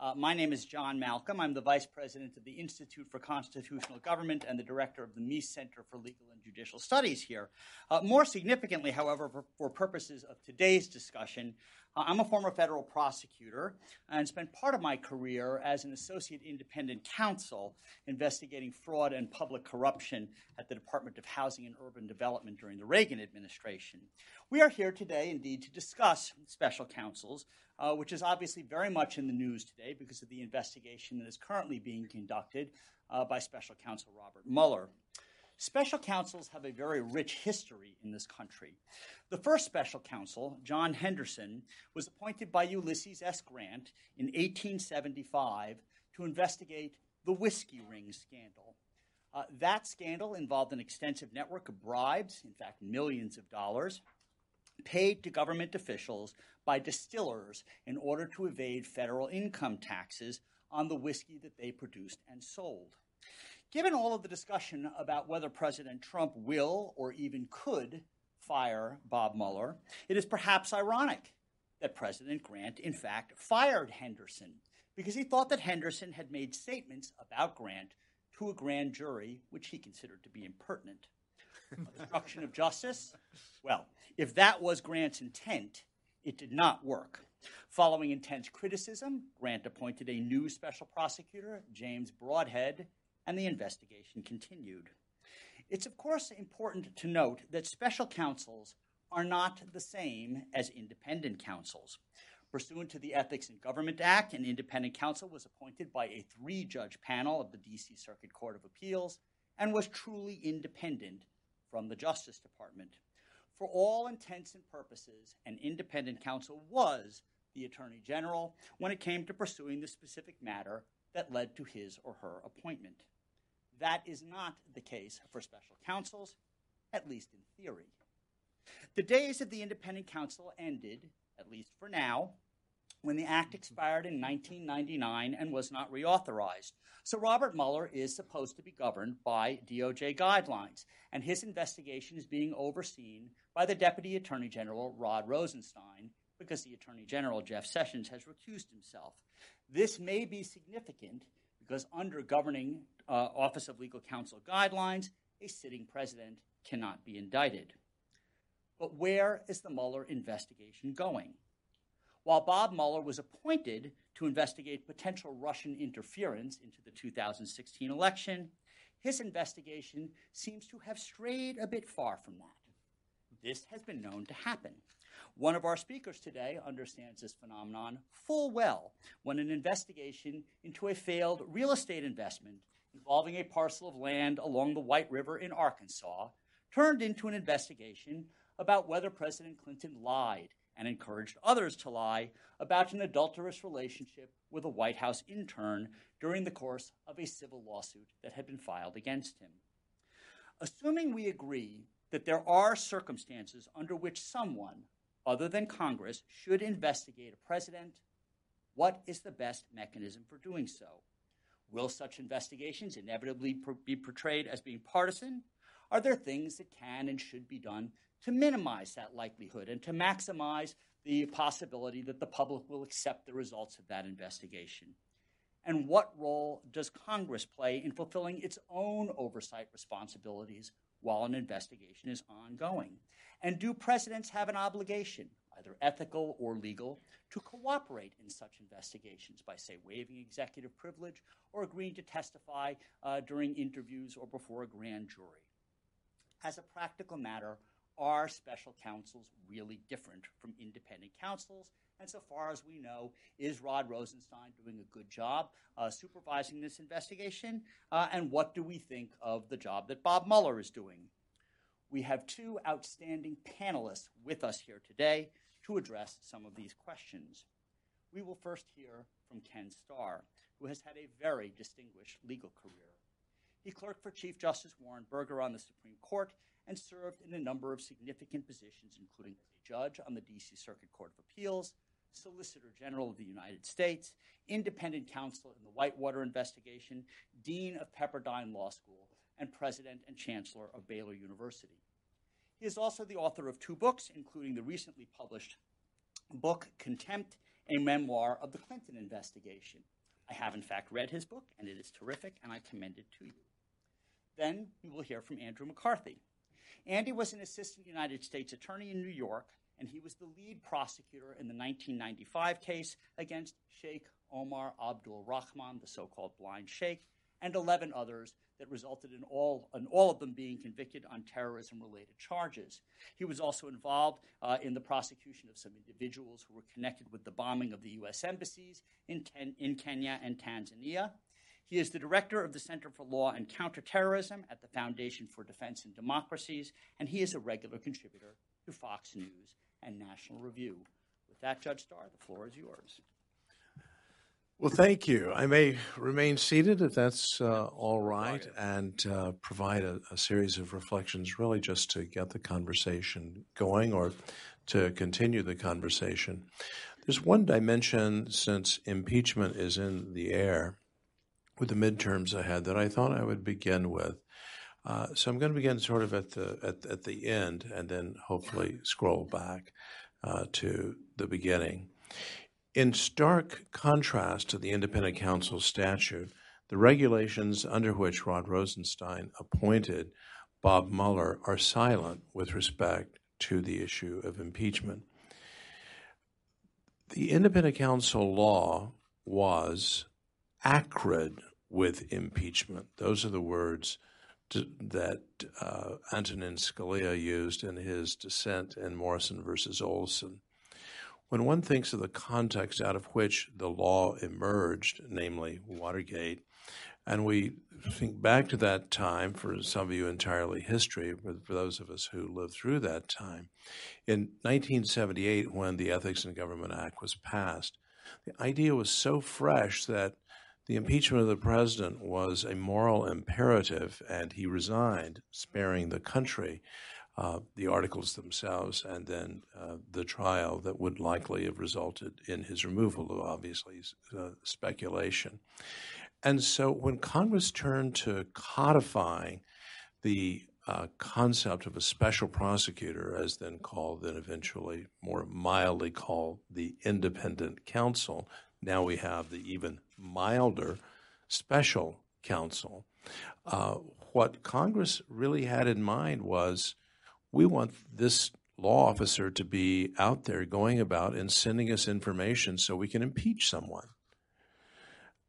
Uh, my name is John Malcolm. I'm the Vice President of the Institute for Constitutional Government and the Director of the Meese Center for Legal and Judicial Studies here. Uh, more significantly, however, for, for, purposes of today's discussion, I'm a former federal prosecutor and spent part of my career as an associate independent counsel investigating fraud and public corruption at the Department of Housing and Urban Development during the Reagan administration. We are here today, indeed, to discuss special counsels uh, which is obviously very much in the news today because of the investigation that is currently being conducted uh, by Special Counsel Robert Mueller. Special counsels have a very rich history in this country. The first special counsel, John Henderson, was appointed by Ulysses S. Grant in 1875 to investigate the whiskey ring scandal. Uh, that scandal involved an extensive network of bribes, in fact, millions of dollars, paid to government officials by distillers in order to evade federal income taxes on the whiskey that they produced and sold. Given all of the discussion about whether President Trump will or even could fire Bob Mueller, it is perhaps ironic that President Grant, in fact, fired Henderson because he thought that Henderson had made statements about Grant to a grand jury which he considered to be impertinent. Obstruction of justice? Well, if that was Grant's intent, it did not work. Following intense criticism, Grant appointed a new special prosecutor, James Broadhead, and the investigation continued. It's, of course, important to note that special counsels are not the same as independent counsels. Pursuant to the Ethics in Government Act, an independent counsel was appointed by a three judge panel of the D.C. Circuit Court of Appeals and was truly independent from the Justice Department for all intents and purposes, an independent counsel was the Attorney General when it came to pursuing the specific matter that led to his or her appointment. That is not the case for special counsels, at least in theory. The days of the independent counsel ended, at least for now, when the act expired in 1999 and was not reauthorized. So Robert Mueller is supposed to be governed by DOJ guidelines, and his investigation is being overseen by the Deputy Attorney General Rod Rosenstein because the Attorney General Jeff Sessions has recused himself. This may be significant because under governing uh, Office of Legal Counsel guidelines, a sitting president cannot be indicted. But where is the Mueller investigation going? While Bob Mueller was appointed to investigate potential Russian interference into the 2016 election, his investigation seems to have strayed a bit far from that. This has been known to happen. One of our speakers today understands this phenomenon full well when an investigation into a failed real estate investment involving a parcel of land along the White River in Arkansas turned into an investigation about whether President Clinton lied and encouraged others to lie about an adulterous relationship with a White House intern during the course of a civil lawsuit that had been filed against him. Assuming we agree that there are circumstances under which someone other than Congress should investigate a president, what is the best mechanism for doing so? Will such investigations inevitably be portrayed as being partisan? Are there things that can and should be done to minimize that likelihood and to maximize the possibility that the public will accept the results of that investigation? And what role does Congress play in fulfilling its own oversight responsibilities while an investigation is ongoing? And do presidents have an obligation either ethical or legal, to cooperate in such investigations by, say, waiving executive privilege or agreeing to testify uh, during interviews or before a grand jury. As a practical matter, are special counsels really different from independent counsels? And so far as we know, is Rod Rosenstein doing a good job uh, supervising this investigation? Uh, and what do we think of the job that Bob Mueller is doing? We have two outstanding panelists with us here today to address some of these questions. We will first hear from Ken Starr, who has had a very distinguished legal career. He clerked for Chief Justice Warren Burger on the Supreme Court and served in a number of significant positions, including as a judge on the D.C. Circuit Court of Appeals, Solicitor General of the United States, independent counsel in the Whitewater investigation, Dean of Pepperdine Law School, and President and Chancellor of Baylor University. Is also the author of two books, including the recently published book, Contempt, a memoir of the Clinton investigation. I have, in fact, read his book, and it is terrific, and I commend it to you. Then we will hear from Andrew McCarthy. Andy was an assistant United States attorney in New York, and he was the lead prosecutor in the 1995 case against Sheikh Omar Abdul Rahman, the so called blind sheikh, and 11 others that resulted in all, in all of them being convicted on terrorism related charges. He was also involved uh, in the prosecution of some individuals who were connected with the bombing of the U.S. embassies in, Ken- in Kenya and Tanzania. He is the director of the Center for Law and Counterterrorism at the Foundation for Defense and Democracies, and he is a regular contributor to Fox News and National Review. With that, Judge Starr, the floor is yours. Well, thank you. I may remain seated if that's uh, all right and uh, provide a, a, series of reflections, really just to get the conversation going or to continue the conversation. There's one dimension since impeachment is in the air with the midterms ahead that I thought I would begin with. Uh, so I'm going to begin sort of at the at, at the end and then hopefully scroll back uh, to the beginning. In stark contrast to the independent counsel statute, the regulations under which Rod Rosenstein appointed Bob Mueller are silent with respect to the issue of impeachment. The independent counsel law was acrid with impeachment. Those are the words to, that uh, Antonin Scalia used in his dissent in Morrison versus Olson. When one thinks of the context out of which the law emerged, namely Watergate, and we think back to that time, for some of you entirely history, but for those of us who lived through that time, in 1978, when the Ethics in Government Act was passed, the idea was so fresh that the impeachment of the president was a moral imperative, and he resigned, sparing the country uh, the articles themselves and then uh, the trial that would likely have resulted in his removal, obviously, uh, speculation. And so when Congress turned to codifying the uh, concept of a special prosecutor, as then called, then eventually more mildly called the independent counsel, now we have the even milder special counsel. Uh, what Congress really had in mind was we want this law officer to be out there going about and sending us information so we can impeach someone.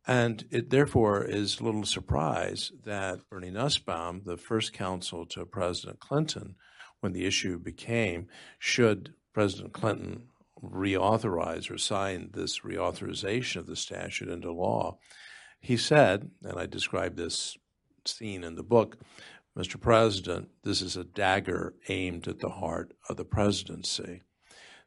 And it therefore is little surprise that Bernie Nussbaum, the first counsel to President Clinton, when the issue became should President Clinton reauthorize or sign this reauthorization of the statute into law, he said, and I describe this scene in the book, Mr. President, this is a dagger aimed at the heart of the presidency.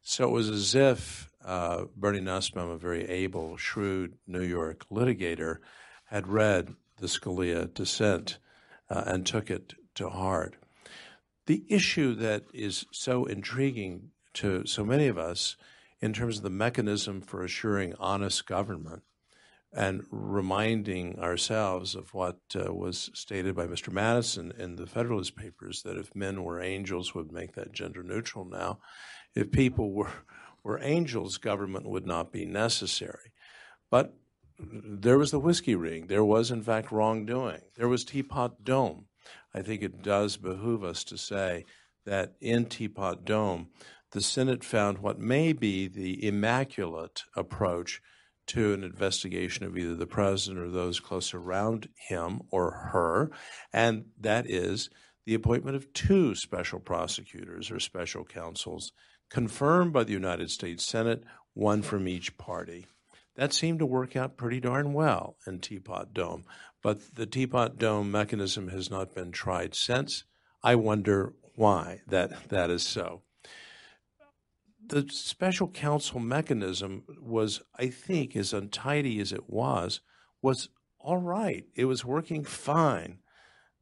So it was as if uh, Bernie Nussbaum, a very able, shrewd New York litigator, had read the Scalia dissent uh, and took it to heart. The issue that is so intriguing to so many of us in terms of the mechanism for assuring honest government and reminding ourselves of what uh, was stated by Mr. Madison in the Federalist Papers that if men were angels, would make that gender neutral now. If people were, were angels, government would not be necessary. But there was the whiskey ring. There was, in fact, wrongdoing. There was Teapot Dome. I think it does behoove us to say that in Teapot Dome, the Senate found what may be the immaculate approach to an investigation of either the president or those close around him or her, and that is the appointment of two special prosecutors or special counsels confirmed by the United States Senate, one from each party. That seemed to work out pretty darn well in Teapot Dome, but the Teapot Dome mechanism has not been tried since. I wonder why that, that is so the special counsel mechanism was, I think, as untidy as it was, was all right. It was working fine.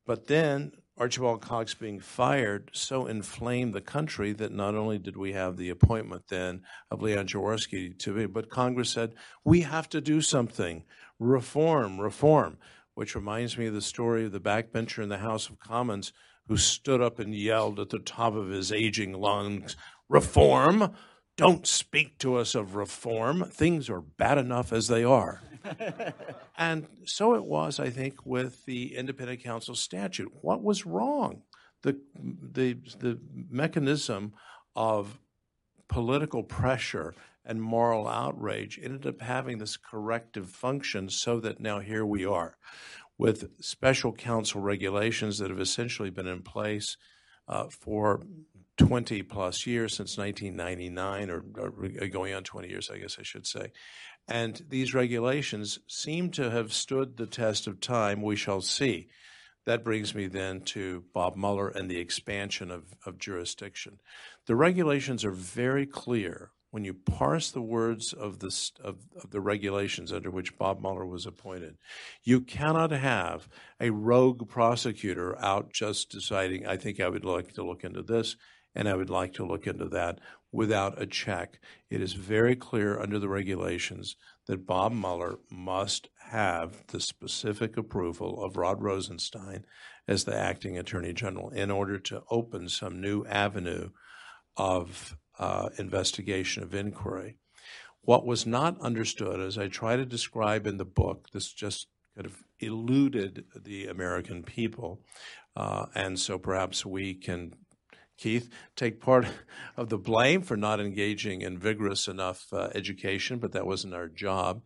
But then Archibald Cox being fired so inflamed the country that not only did we have the appointment then of Leon Jaworski to be, but Congress said, we have to do something. Reform, reform. Which reminds me of the story of the backbencher in the House of Commons who stood up and yelled at the top of his aging lungs, reform. Don't speak to us of reform. Things are bad enough as they are. and so it was, I think, with the independent counsel statute. What was wrong? The, the, the mechanism of political pressure and moral outrage ended up having this corrective function so that now here we are with special counsel regulations that have essentially been in place uh, for 20 plus years since 1999, or, or, uh, going on 20 years, I guess I should say. And these regulations seem to have stood the test of time. We shall see. That brings me then to Bob Mueller and the expansion of, of jurisdiction. The regulations are very clear when you parse the words of the, of, of, the regulations under which Bob Mueller was appointed, you cannot have a rogue prosecutor out just deciding, I think I would like to look into this and I would like to look into that without a check. It is very clear under the regulations that Bob Mueller must have the specific approval of Rod Rosenstein as the acting attorney general in order to open some new avenue of uh, investigation of inquiry. What was not understood, as I try to describe in the book, this just kind of eluded the American people. Uh, and so perhaps we can Keith, take part of the blame for not engaging in vigorous enough uh, education, but that wasn't our job.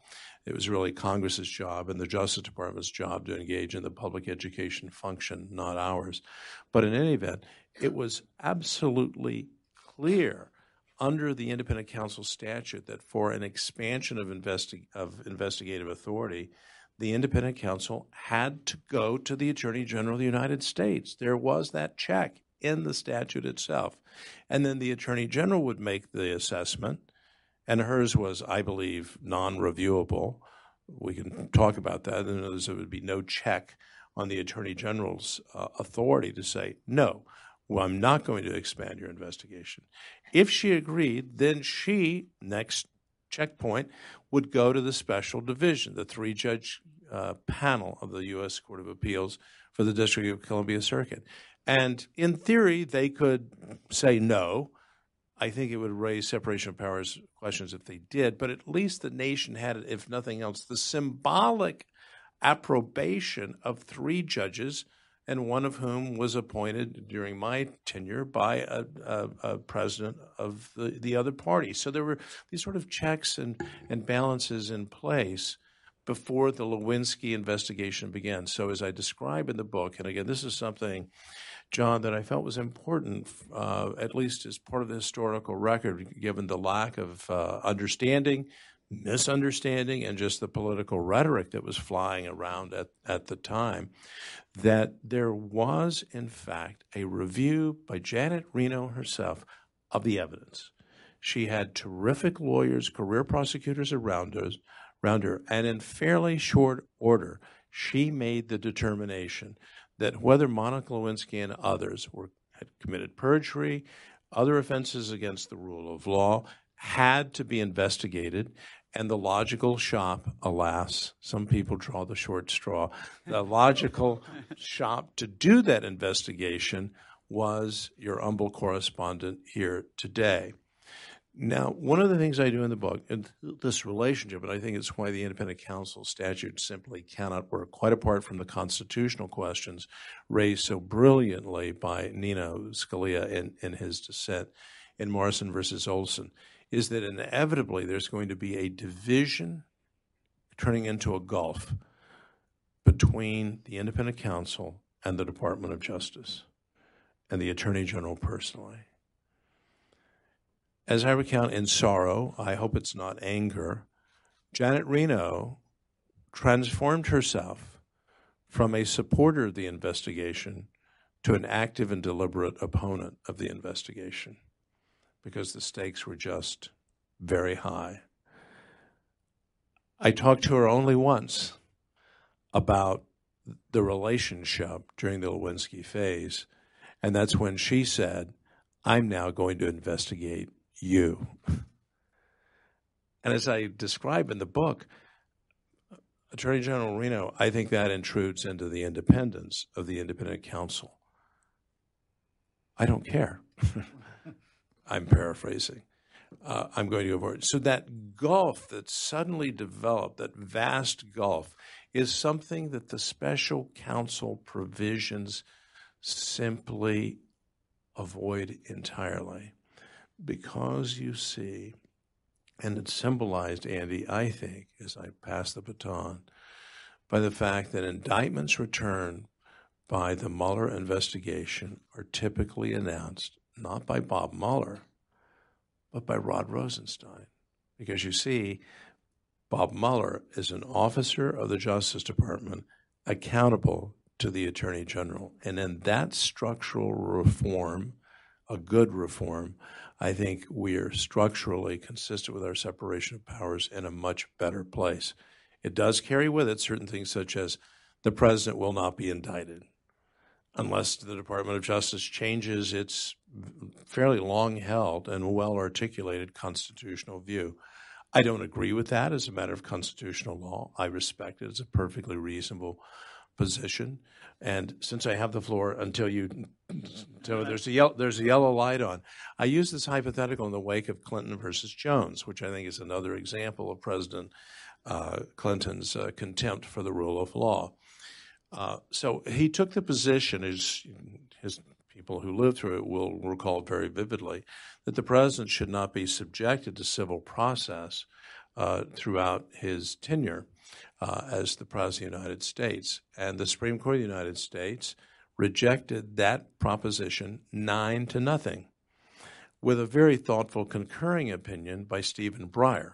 It was really Congress's job and the Justice Department's job to engage in the public education function, not ours. But in any event, it was absolutely clear under the independent counsel statute that for an expansion of, investi- of investigative authority, the independent counsel had to go to the Attorney General of the United States. There was that check in the statute itself. And then the Attorney General would make the assessment, and hers was, I believe, non reviewable. We can talk about that. And there would be no check on the Attorney General's uh, authority to say, no, well, I'm not going to expand your investigation. If she agreed, then she, next checkpoint, would go to the special division, the three judge uh, panel of the U.S. Court of Appeals for the District of Columbia Circuit. And in theory, they could say no. I think it would raise separation of powers questions if they did, but at least the nation had, if nothing else, the symbolic approbation of three judges, and one of whom was appointed during my tenure by a, a, a president of the, the other party. So there were these sort of checks and, and balances in place before the Lewinsky investigation began. So, as I describe in the book, and again, this is something John, that I felt was important, uh, at least as part of the historical record, given the lack of uh, understanding, misunderstanding, and just the political rhetoric that was flying around at, at the time, that there was, in fact, a review by Janet Reno herself of the evidence. She had terrific lawyers, career prosecutors around her, around her, and in fairly short order, she made the determination that whether Monica Lewinsky and others were had committed perjury, other offenses against the rule of law, had to be investigated. And the logical shop, alas, some people draw the short straw, the logical shop to do that investigation was your humble correspondent here today. Now, one of the things I do in the book, and this relationship, and I think it's why the independent counsel statute simply cannot work, quite apart from the constitutional questions raised so brilliantly by Nino Scalia in, in his dissent, in Morrison versus Olson is that inevitably there's going to be a division turning into a gulf between the independent counsel and the Department of Justice and the Attorney General personally. As I recount in sorrow, I hope it's not anger, Janet Reno transformed herself from a supporter of the investigation to an active and deliberate opponent of the investigation because the stakes were just very high. I talked to her only once about the relationship during the Lewinsky phase, and that's when she said, I'm now going to investigate you. And as I describe in the book, Attorney General Reno, I think that intrudes into the independence of the independent counsel. I don't care. I'm paraphrasing. Uh, I'm going to avoid. So that gulf that suddenly developed, that vast gulf, is something that the special counsel provisions simply avoid entirely. Because you see, and it's symbolized, Andy, I think, as I pass the baton, by the fact that indictments returned by the Mueller investigation are typically announced not by Bob Mueller, but by Rod Rosenstein. Because you see, Bob Mueller is an officer of the Justice Department accountable to the Attorney General. And in that structural reform, a good reform, I think we are structurally consistent with our separation of powers in a much better place. It does carry with it certain things such as the president will not be indicted unless the Department of Justice changes its fairly long held and well articulated constitutional view. I don't agree with that as a matter of constitutional law. I respect it as a perfectly reasonable position. And since I have the floor until you, so there's a yellow, there's a yellow light on. I use this hypothetical in the wake of Clinton versus Jones, which I think is another example of President uh, Clinton's uh, contempt for the rule of law. Uh, so he took the position, as his people who lived through it will recall very vividly, that the president should not be subjected to civil process uh, throughout his tenure uh, as the president of the United States. And the Supreme Court of the United States rejected that proposition nine to nothing, with a very thoughtful concurring opinion by Stephen Breyer.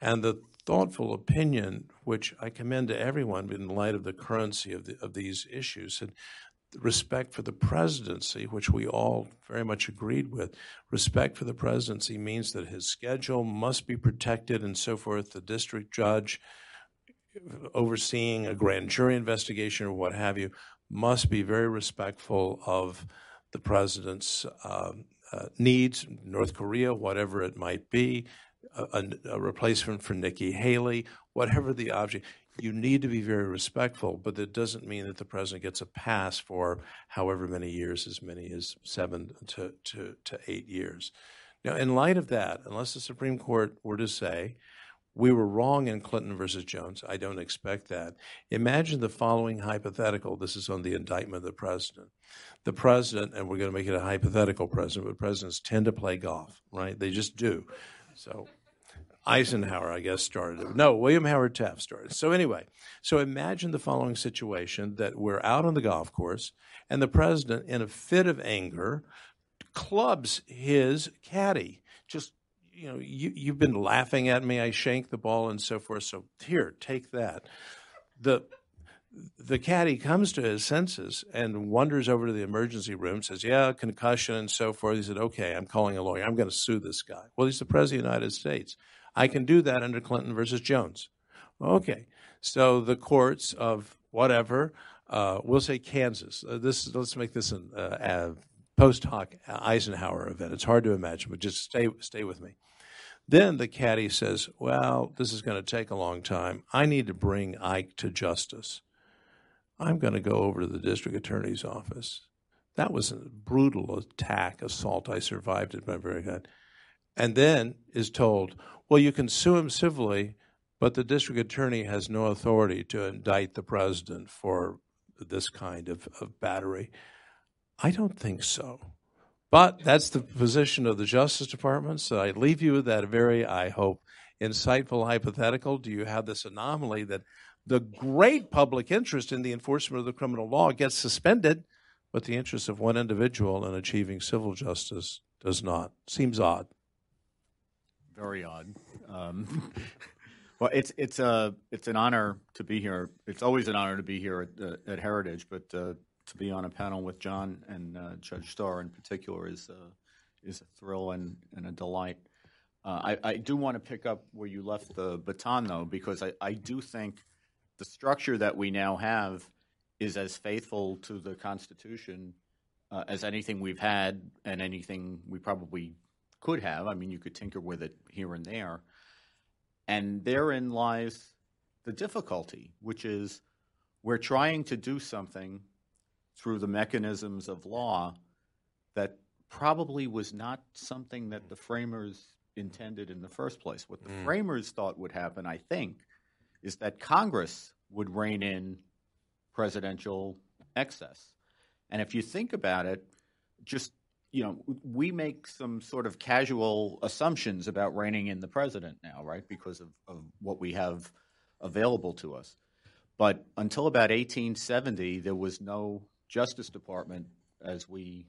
And the thoughtful opinion, which I commend to everyone in light of the currency of, the, of these issues, and respect for the presidency, which we all very much agreed with. Respect for the presidency means that his schedule must be protected and so forth. The district judge overseeing a grand jury investigation or what have you must be very respectful of the president's uh, uh, needs, North Korea, whatever it might be, a, a, replacement for Nikki Haley, whatever the object. You need to be very respectful, but that doesn't mean that the president gets a pass for however many years, as many as seven to, to, to eight years. Now, in light of that, unless the Supreme Court were to say, we were wrong in Clinton versus Jones. I don't expect that. Imagine the following hypothetical. This is on the indictment of the president. The president, and we're going to make it a hypothetical president, but presidents tend to play golf, right? They just do. So Eisenhower, I guess, started it. No, William Howard Taft started. So anyway, so imagine the following situation that we're out on the golf course and the president, in a fit of anger, clubs his caddy. Just, you know, you, you've been laughing at me. I shank the ball and so forth. So here, take that. The the caddy comes to his senses and wanders over to the emergency room, says, Yeah, concussion and so forth. He said, Okay, I'm calling a lawyer. I'm going to sue this guy. Well, he's the president of the United States. I can do that under Clinton versus Jones. Okay, so the courts of whatever, uh, we'll say Kansas. Uh, this let's make this an uh, post hoc Eisenhower event. It's hard to imagine, but just stay stay with me. Then the caddy says, "Well, this is going to take a long time. I need to bring Ike to justice. I'm going to go over to the district attorney's office." That was a brutal attack, assault. I survived it, but very good. And then is told, well, you can sue him civilly, but the district attorney has no authority to indict the president for this kind of, of battery. I don't think so. But that's the position of the Justice Department. So I leave you with that very, I hope, insightful hypothetical. Do you have this anomaly that the great public interest in the enforcement of the criminal law gets suspended, but the interest of one individual in achieving civil justice does not? Seems odd. Very odd. Um, well, it's it's a it's an honor to be here. It's always an honor to be here at, uh, at Heritage, but uh, to be on a panel with John and uh, Judge Starr in particular is uh, is a thrill and, and a delight. Uh, I, I, do want to pick up where you left the baton, though, because I, I do think the structure that we now have is as faithful to the Constitution uh, as anything we've had and anything we probably could have. I mean, you could tinker with it here and there. And therein lies the difficulty, which is we're trying to do something through the mechanisms of law that probably was not something that the framers intended in the first place. What the mm. framers thought would happen, I think, is that Congress would rein in presidential excess. And if you think about it, just you know, we make some sort of casual assumptions about reining in the president now, right? Because of, of what we have available to us. But until about 1870, there was no Justice Department as we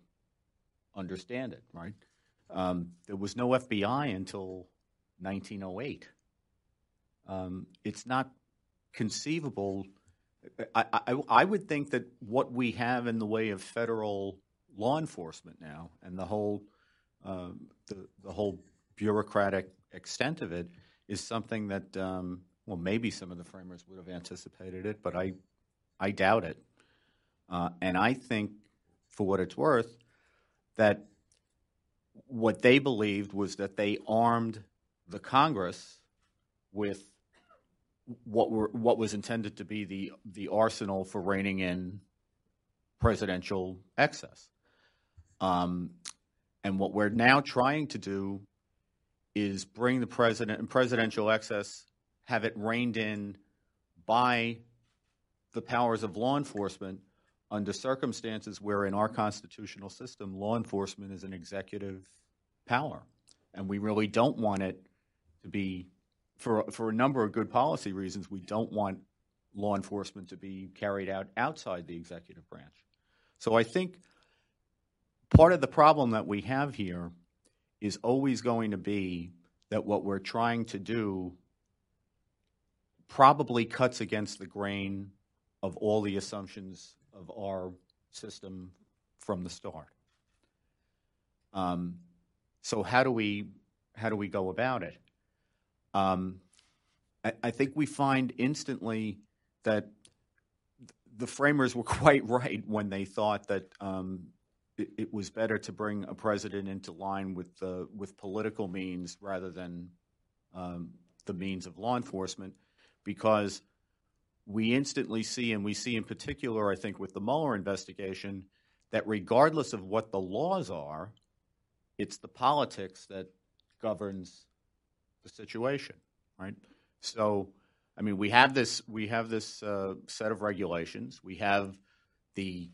understand it, right? Um, there was no FBI until 1908. Um, it's not conceivable. I, I, I, would think that what we have in the way of federal law enforcement now, and the whole um, the, the whole bureaucratic extent of it, is something that um, well maybe some of the framers would have anticipated it, but I I doubt it. Uh, and I think, for what it's worth, that what they believed was that they armed the Congress with what were what was intended to be the the arsenal for reining in presidential excess. Um, and what we're now trying to do is bring the president and presidential excess, have it reined in by the powers of law enforcement under circumstances where in our constitutional system law enforcement is an executive power. And we really don't want it to be for for a number of good policy reasons we don't want law enforcement to be carried out outside the executive branch. So i think part of the problem that we have here is always going to be that what we're trying to do probably cuts against the grain of all the assumptions of our system from the start. Um, so how do we how do we go about it? Um, I, I, think we find instantly that the framers were quite right when they thought that um, it, it, was better to bring a president into line with the with political means rather than um, the means of law enforcement, because we instantly see, and we see in particular, I think, with the Mueller investigation, that regardless of what the laws are, it's the politics that governs the situation, right? So, I mean, we have this we have this uh, set of regulations. We have the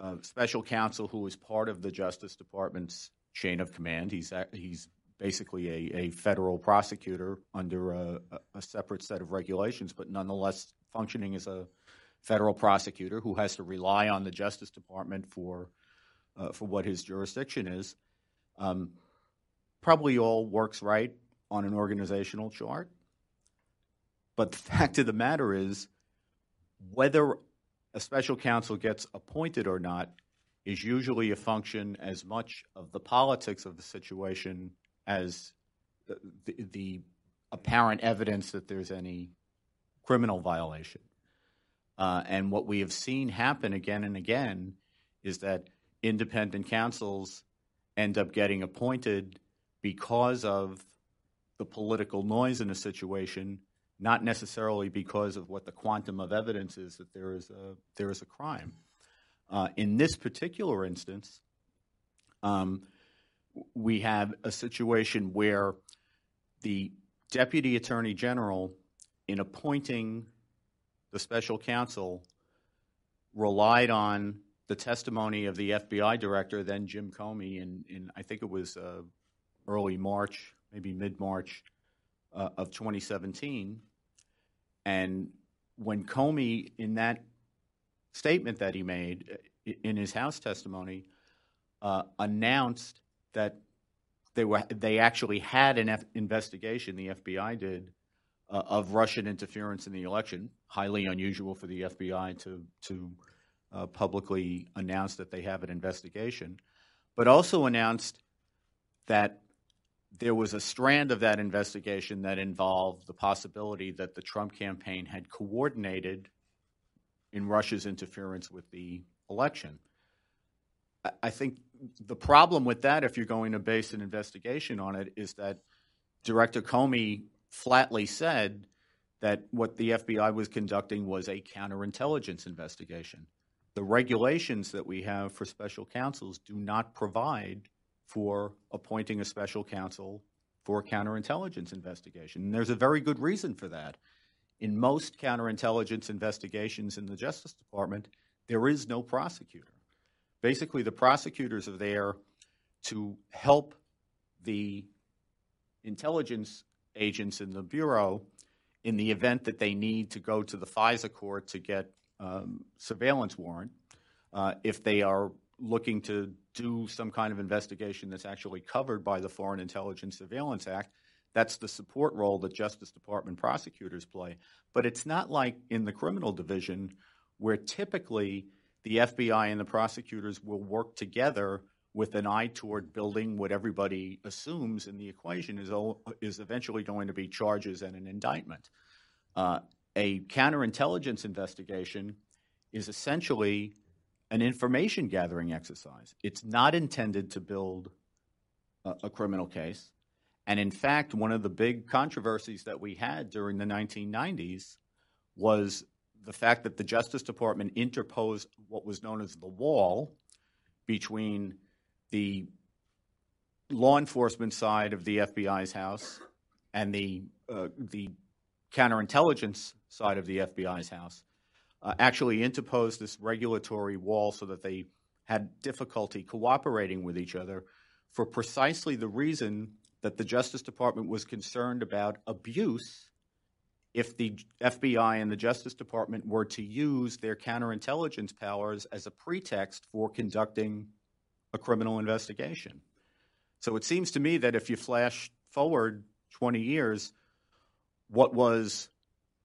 uh, special counsel who is part of the Justice Department's chain of command. He's he's basically a, a federal prosecutor under a, a, separate set of regulations, but nonetheless functioning as a federal prosecutor who has to rely on the Justice Department for uh, for what his jurisdiction is. Um, probably all works right on an organizational chart, but the fact of the matter is, whether a special counsel gets appointed or not is usually a function as much of the politics of the situation as the, the, the apparent evidence that there's any criminal violation. Uh, and what we have seen happen again and again is that independent counsels end up getting appointed because of the political noise in a situation, not necessarily because of what the quantum of evidence is that there is a, there is a crime. Uh, in this particular instance, um, we have a situation where the deputy attorney general in appointing the special counsel relied on the testimony of the FBI director, then Jim Comey, in, in I think it was uh, early March, maybe mid March uh, of 2017. And when Comey, in that statement that he made uh, in his House testimony, uh, announced that they were they actually had an F- investigation, the FBI did, uh, of Russian interference in the election. Highly unusual for the FBI to to uh, publicly announce that they have an investigation, but also announced that there was a strand of that investigation that involved the possibility that the Trump campaign had coordinated in Russia's interference with the election. I think the problem with that, if you're going to base an investigation on it, is that Director Comey flatly said that what the FBI was conducting was a counterintelligence investigation. The regulations that we have for special counsels do not provide for appointing a special counsel for counterintelligence investigation. And there's a very good reason for that. In most counterintelligence investigations in the Justice Department, there is no prosecutor. Basically, the prosecutors are there to help the intelligence agents in the Bureau in the event that they need to go to the FISA court to get um, surveillance warrant. Uh, if they are looking to do some kind of investigation that's actually covered by the Foreign Intelligence Surveillance Act, that's the support role that Justice Department prosecutors play. But it's not like in the criminal division where typically the FBI and the prosecutors will work together with an eye toward building what everybody assumes in the equation is, is eventually going to be charges and an indictment. Uh, a counterintelligence investigation is essentially an information gathering exercise. It's not intended to build a, a, criminal case. And in fact, one of the big controversies that we had during the 1990s was the fact that the Justice Department interposed what was known as the wall between the law enforcement side of the FBI's house and the uh, the counterintelligence side of the FBI's house uh, actually interposed this regulatory wall so that they had difficulty cooperating with each other for precisely the reason that the Justice Department was concerned about abuse if the FBI and the Justice Department were to use their counterintelligence powers as a pretext for conducting a criminal investigation. So it seems to me that if you flash forward 20 years, what was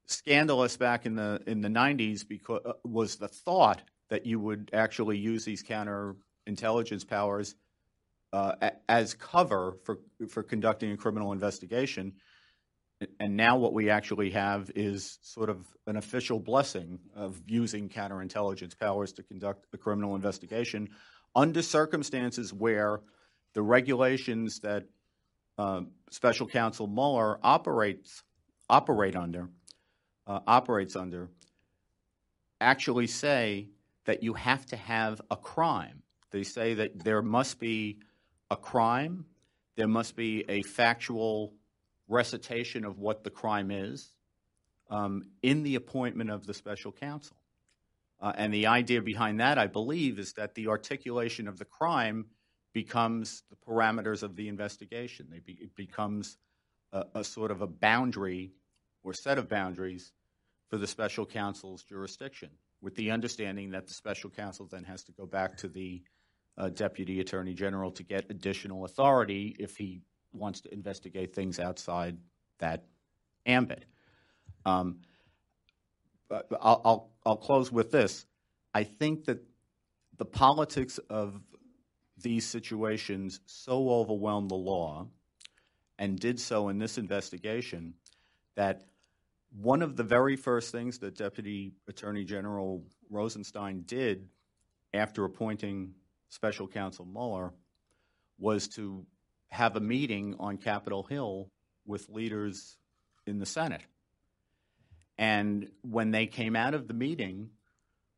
scandalous back in the in the 90s because uh, was the thought that you would actually use these counterintelligence powers uh, as cover for for conducting a criminal investigation. And now what we actually have is sort of an official blessing of using counterintelligence powers to conduct a criminal investigation under circumstances where the regulations that uh, Special Counsel Mueller operates operate under uh, operates under actually say that you have to have a crime. They say that there must be a crime, there must be a factual recitation of what the crime is um, in the appointment of the special counsel. Uh, and the idea behind that, I believe, is that the articulation of the crime becomes the parameters of the investigation. Be, it becomes a, a sort of a boundary or set of boundaries for the special counsel's jurisdiction, with the understanding that the special counsel then has to go back to the uh, deputy attorney general to get additional authority if he wants to investigate things outside that ambit. Um, I'll, I'll, I'll close with this. I think that the politics of these situations so overwhelmed the law and did so in this investigation that one of the very first things that Deputy Attorney General Rosenstein did after appointing Special Counsel Mueller was to have a meeting on Capitol Hill with leaders in the Senate. And when they came out of the meeting,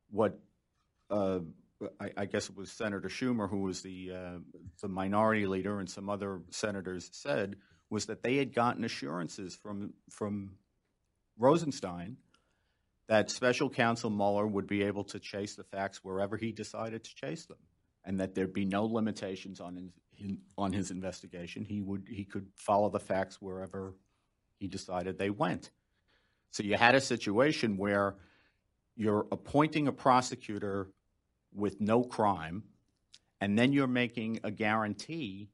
what uh, I, I, guess it was Senator Schumer, who was the uh, the minority leader, and some other senators said was that they had gotten assurances from from Rosenstein that special counsel Mueller would be able to chase the facts wherever he decided to chase them, and that there'd be no limitations on his, on his investigation. He would he could follow the facts wherever he decided they went. So you had a situation where you're appointing a prosecutor with no crime, and then you're making a guarantee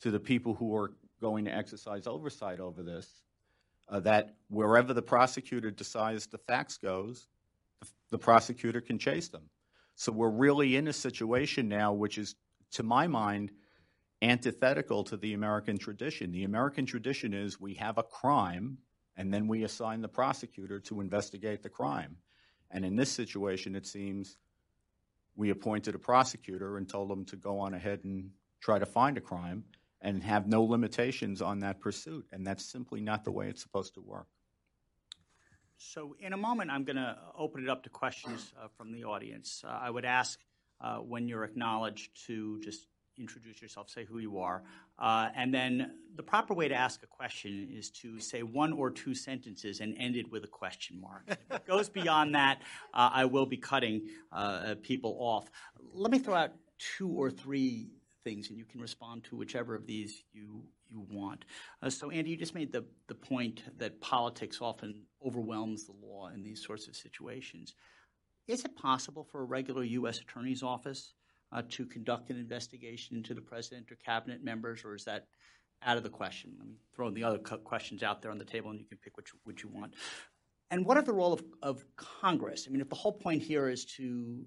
to the people who are going to exercise oversight over this uh, that wherever the prosecutor decides the facts goes, the prosecutor can chase them. So we're really in a situation now which is, to my mind, antithetical to the American tradition. The American tradition is we have a crime and then we assign the prosecutor to investigate the crime. And in this situation, it seems we appointed a prosecutor and told them to go on ahead and try to find a crime and have no limitations on that pursuit. And that's simply not the way it's supposed to work. So, in a moment, I'm going to open it up to questions uh, from the audience. Uh, I would ask uh, when you're acknowledged to just introduce yourself, say who you are, uh, and then the proper way to ask a question is to say one or two sentences and end it with a question mark. if it goes beyond that, uh, I will be cutting uh, people off. Let me throw out two or three things, and you can respond to whichever of these you you want. Uh, so, Andy, you just made the, the point that politics often overwhelms the law in these sorts of situations. Is it possible for a regular U.S. attorney's office uh, to conduct an investigation into the president or cabinet members, or is that out of the question? Let me throw the other questions out there on the table, and you can pick which, which you want. And what is the role of, of Congress? I mean, if the whole point here is to,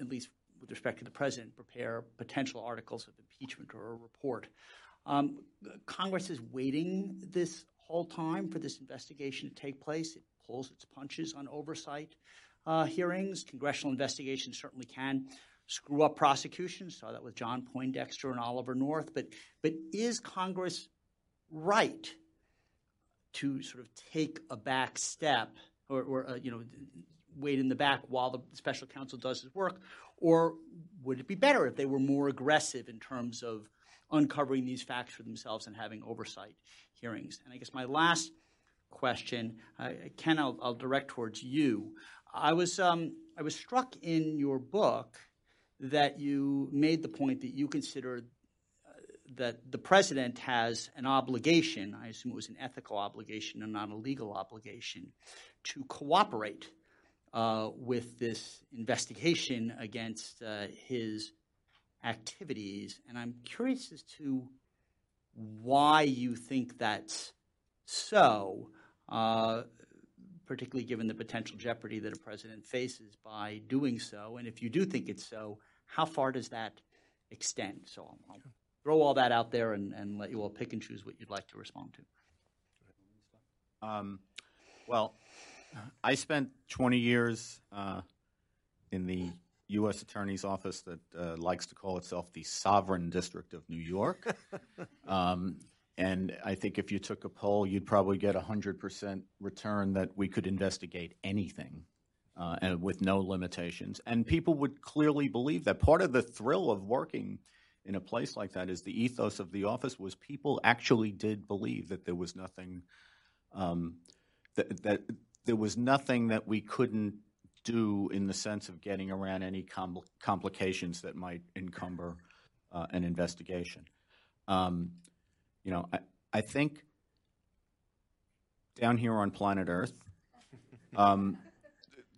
at least with respect to the president, prepare potential articles of impeachment or a report. Um, Congress is waiting this whole time for this investigation to take place. It pulls its punches on oversight uh, hearings. Congressional investigations certainly can screw up prosecutions. Saw that with John Poindexter and Oliver North. But but is Congress right to sort of take a back step or, or uh, you know wait in the back while the special counsel does his work, or would it be better if they were more aggressive in terms of uncovering these facts for themselves and having oversight hearings? And I guess my last question, uh, Ken, I'll, I'll, direct towards you. I was um, I was struck in your book that you made the point that you consider uh, that the president has an obligation, I assume it was an ethical obligation and not a legal obligation, to cooperate uh, with this investigation against uh, his activities. And I'm curious as to why you think that's so, uh, particularly given the potential jeopardy that a president faces by doing so. And if you do think it's so, how far does that extend? So I'll, I'll throw all that out there and, and, let you all pick and choose what you'd like to respond to. Um, well, I spent 20 years uh, in the U.S. Attorney's Office that uh, likes to call itself the Sovereign District of New York. um, and I think if you took a poll, you'd probably get a 100% return that we could investigate anything uh, and with no limitations. And people would clearly believe that. Part of the thrill of working in a place like that is the ethos of the office was people actually did believe that there was nothing um, that, that there was nothing that we couldn't do in the sense of getting around any com- complications that might encumber uh, an investigation. Um, you know, I, I, think down here on planet Earth, um,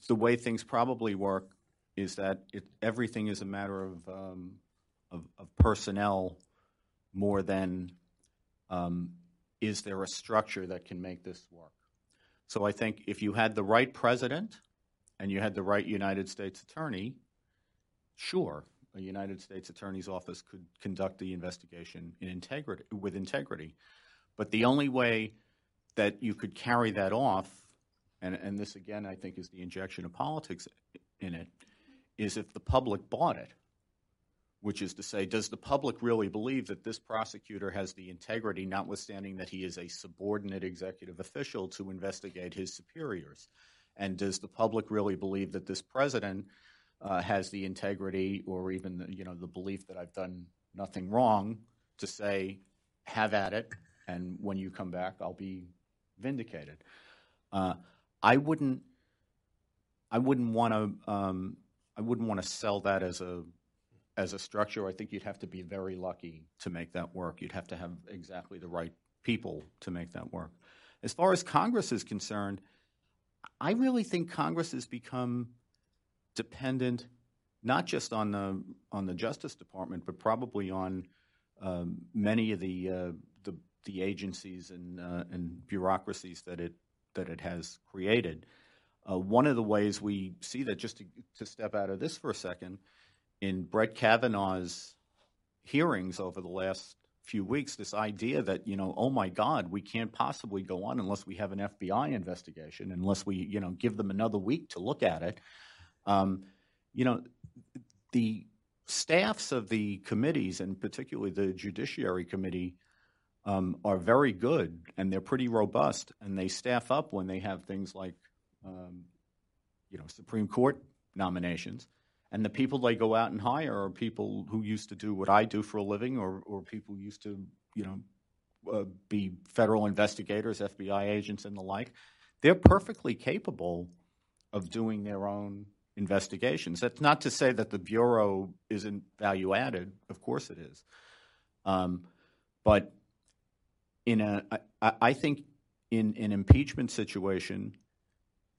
the way things probably work is that it, everything is a matter of, um, of, of, personnel more than um, is there a structure that can make this work. So I think if you had the right president and you had the right United States attorney, sure, a United States attorney's office could conduct the investigation in integrity, with integrity. But the only way that you could carry that off, and, and this again I think is the injection of politics in it, is if the public bought it which is to say, does the public really believe that this prosecutor has the integrity, notwithstanding that he is a subordinate executive official, to investigate his superiors? And does the public really believe that this president uh, has the integrity or even the, you know the belief that I've done nothing wrong to say, have at it, and when you come back, I'll be vindicated? Uh, I wouldn't I wouldn't want to. Um, I wouldn't want to sell that as a as a structure. I think you'd have to be very lucky to make that work. You'd have to have exactly the right people to make that work. As far as Congress is concerned, I really think Congress has become dependent not just on the on the Justice Department, but probably on um, many of the, uh, the, the agencies and uh, and bureaucracies that it that it has created. Uh, one of the ways we see that, just to, to step out of this for a second, in Brett Kavanaugh's hearings over the last few weeks, this idea that you know, oh my God, we can't possibly go on unless we have an FBI investigation, unless we you know give them another week to look at it. Um, you know, the staffs of the committees, and particularly the Judiciary Committee, um, are very good and they're pretty robust, and they staff up when they have things like, um, you know, Supreme Court nominations. And the people they go out and hire are people who used to do what I do for a living, or or people used to, you know, uh, be federal investigators, FBI agents, and the like. They're perfectly capable of doing their own investigations. That's not to say that the Bureau isn't value added. Of course it is. Um, but in a, I, I think in an impeachment situation,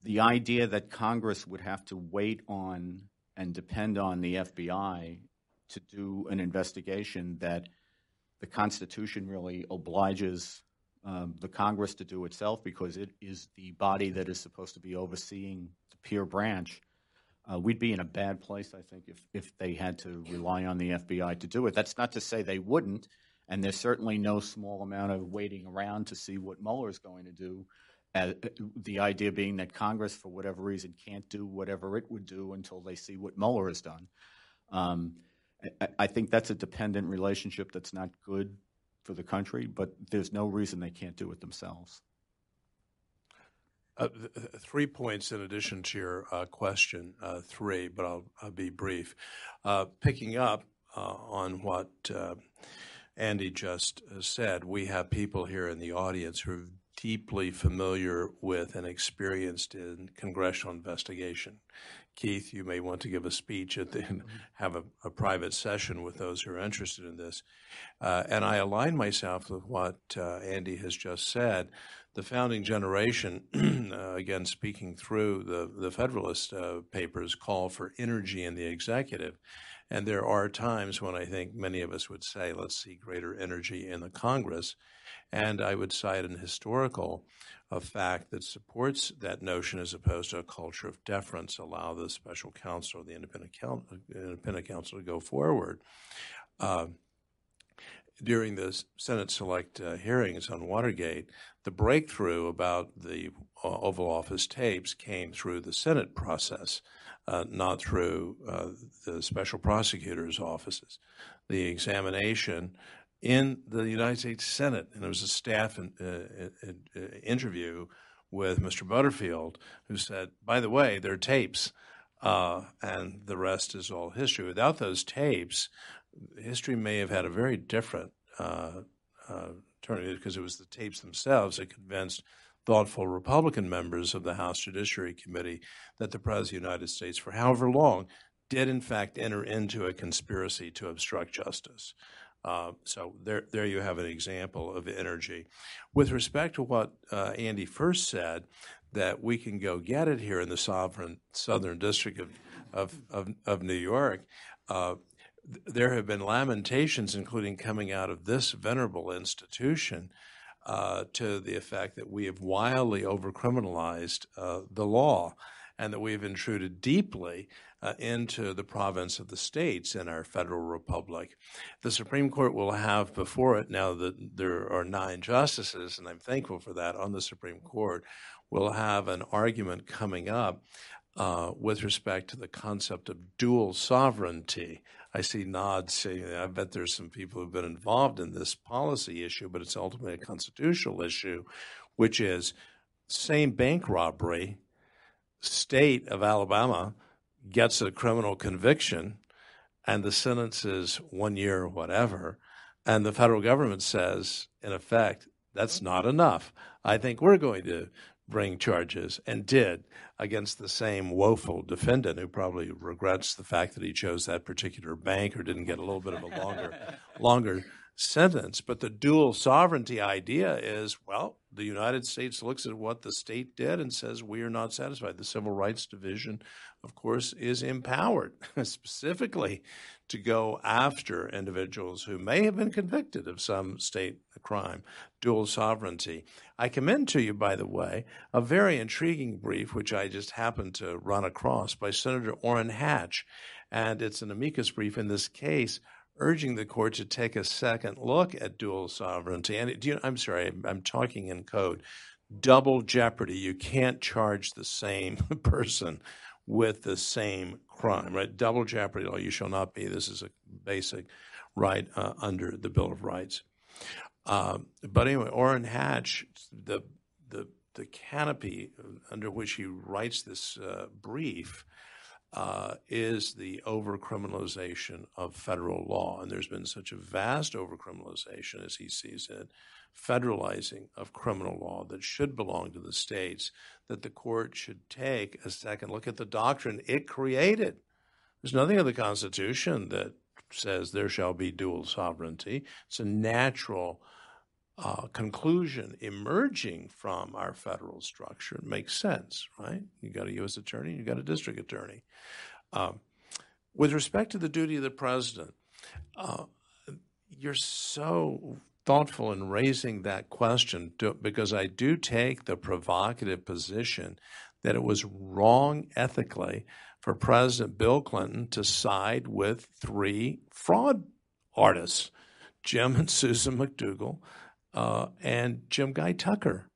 the idea that Congress would have to wait on and depend on the FBI to do an investigation that the Constitution really obliges um, the Congress to do itself because it is the body that is supposed to be overseeing the peer branch uh, we'd be in a bad place, I think, if, if they had to rely on the FBI to do it. That's not to say they wouldn't, and there's certainly no small amount of waiting around to see what Mueller is going to do. Uh, the idea being that Congress, for whatever reason, can't do whatever it would do until they see what Mueller has done. Um, I, I think that's a dependent relationship that's not good for the country, but there's no reason they can't do it themselves. Uh, th- three points in addition to your uh, question, uh, three, but I'll, I'll be brief. Uh, picking up uh, on what Andy just said, we have people here in the audience who are deeply familiar with and experienced in congressional investigation. Keith, you may want to give a speech at the, mm-hmm. have a, a private session with those who are interested in this. and I align myself with what Andy has just said the founding generation, uh, again speaking through the, the Federalist uh, papers, call for energy in the executive. And there are times when I think many of us would say, let's see greater energy in the Congress. And I would cite an historical fact that supports that notion as opposed to a culture of deference, allow the special counsel or the independent, counsel, independent counsel to go forward. Uh, during the Senate select uh, hearings on Watergate, the breakthrough about the uh, Oval Office tapes came through the Senate process, uh, not through uh, the special prosecutor's offices. The examination in the United States Senate, and it was a staff in, uh, uh, interview with Mr. Butterfield, who said, by the way, there are tapes. and the rest is all history. Without those tapes, history may have had a very different uh, uh, turn because it was the tapes themselves that convinced thoughtful Republican members of the House Judiciary Committee that the President of the United States, for however long, did in fact enter into a conspiracy to obstruct justice. Uh, so there, there you have an example of energy. With respect to what uh, Andy first said, that we can go get it here in the sovereign Southern District of, of, of, of New York, uh, there have been lamentations, including coming out of this venerable institution, uh, to the effect that we have wildly overcriminalized uh, the law and that we have intruded deeply uh, into the province of the states in our federal republic. The Supreme Court will have before it, now that there are nine justices, and I'm thankful for that on the Supreme Court, will have an argument coming up uh, with respect to the concept of dual sovereignty. I see nods saying, I bet there's some people who've been involved in this policy issue, but it's ultimately a constitutional issue, which is same bank robbery, state of Alabama gets a criminal conviction and the sentence is one year or whatever. And the federal government says, in effect, that's not enough. I think we're going to bring charges and did against the same woeful defendant who probably regrets the fact that he chose that particular bank or didn't get a little bit of a longer longer sentence. But the dual sovereignty idea is well, the United States looks at what the state did and says we are not satisfied. The Civil Rights Division, of course, is empowered specifically to go after individuals who may have been convicted of some state crime, dual sovereignty. I commend to you, by the way, a very intriguing brief which I just happened to run across by Senator Orrin Hatch. And it's an amicus brief in this case urging the court to take a second look at dual sovereignty. And you, I'm sorry, I'm talking in code. Double jeopardy. You can't charge the same person with the same crime, right? Double jeopardy law. You shall not be. This is a basic right uh, under the Bill of Rights. Uh, but anyway, Orrin Hatch, the the the canopy under which he writes this uh, brief uh, is the overcriminalization of federal law. And there's been such a vast overcriminalization, as he sees it, federalizing of criminal law that should belong to the states, that the court should take a second look at the doctrine it created. There's nothing in the Constitution that says there shall be dual sovereignty. It's a natural uh, conclusion emerging from our federal structure. It makes sense, right? You got a U.S. attorney, you got a district attorney. Um, with respect to the duty of the president, uh, you're so thoughtful in raising that question to, because I do take the provocative position that it was wrong ethically for President Bill Clinton to side with three fraud artists, Jim and Susan McDougal, uh, and Jim Guy Tucker.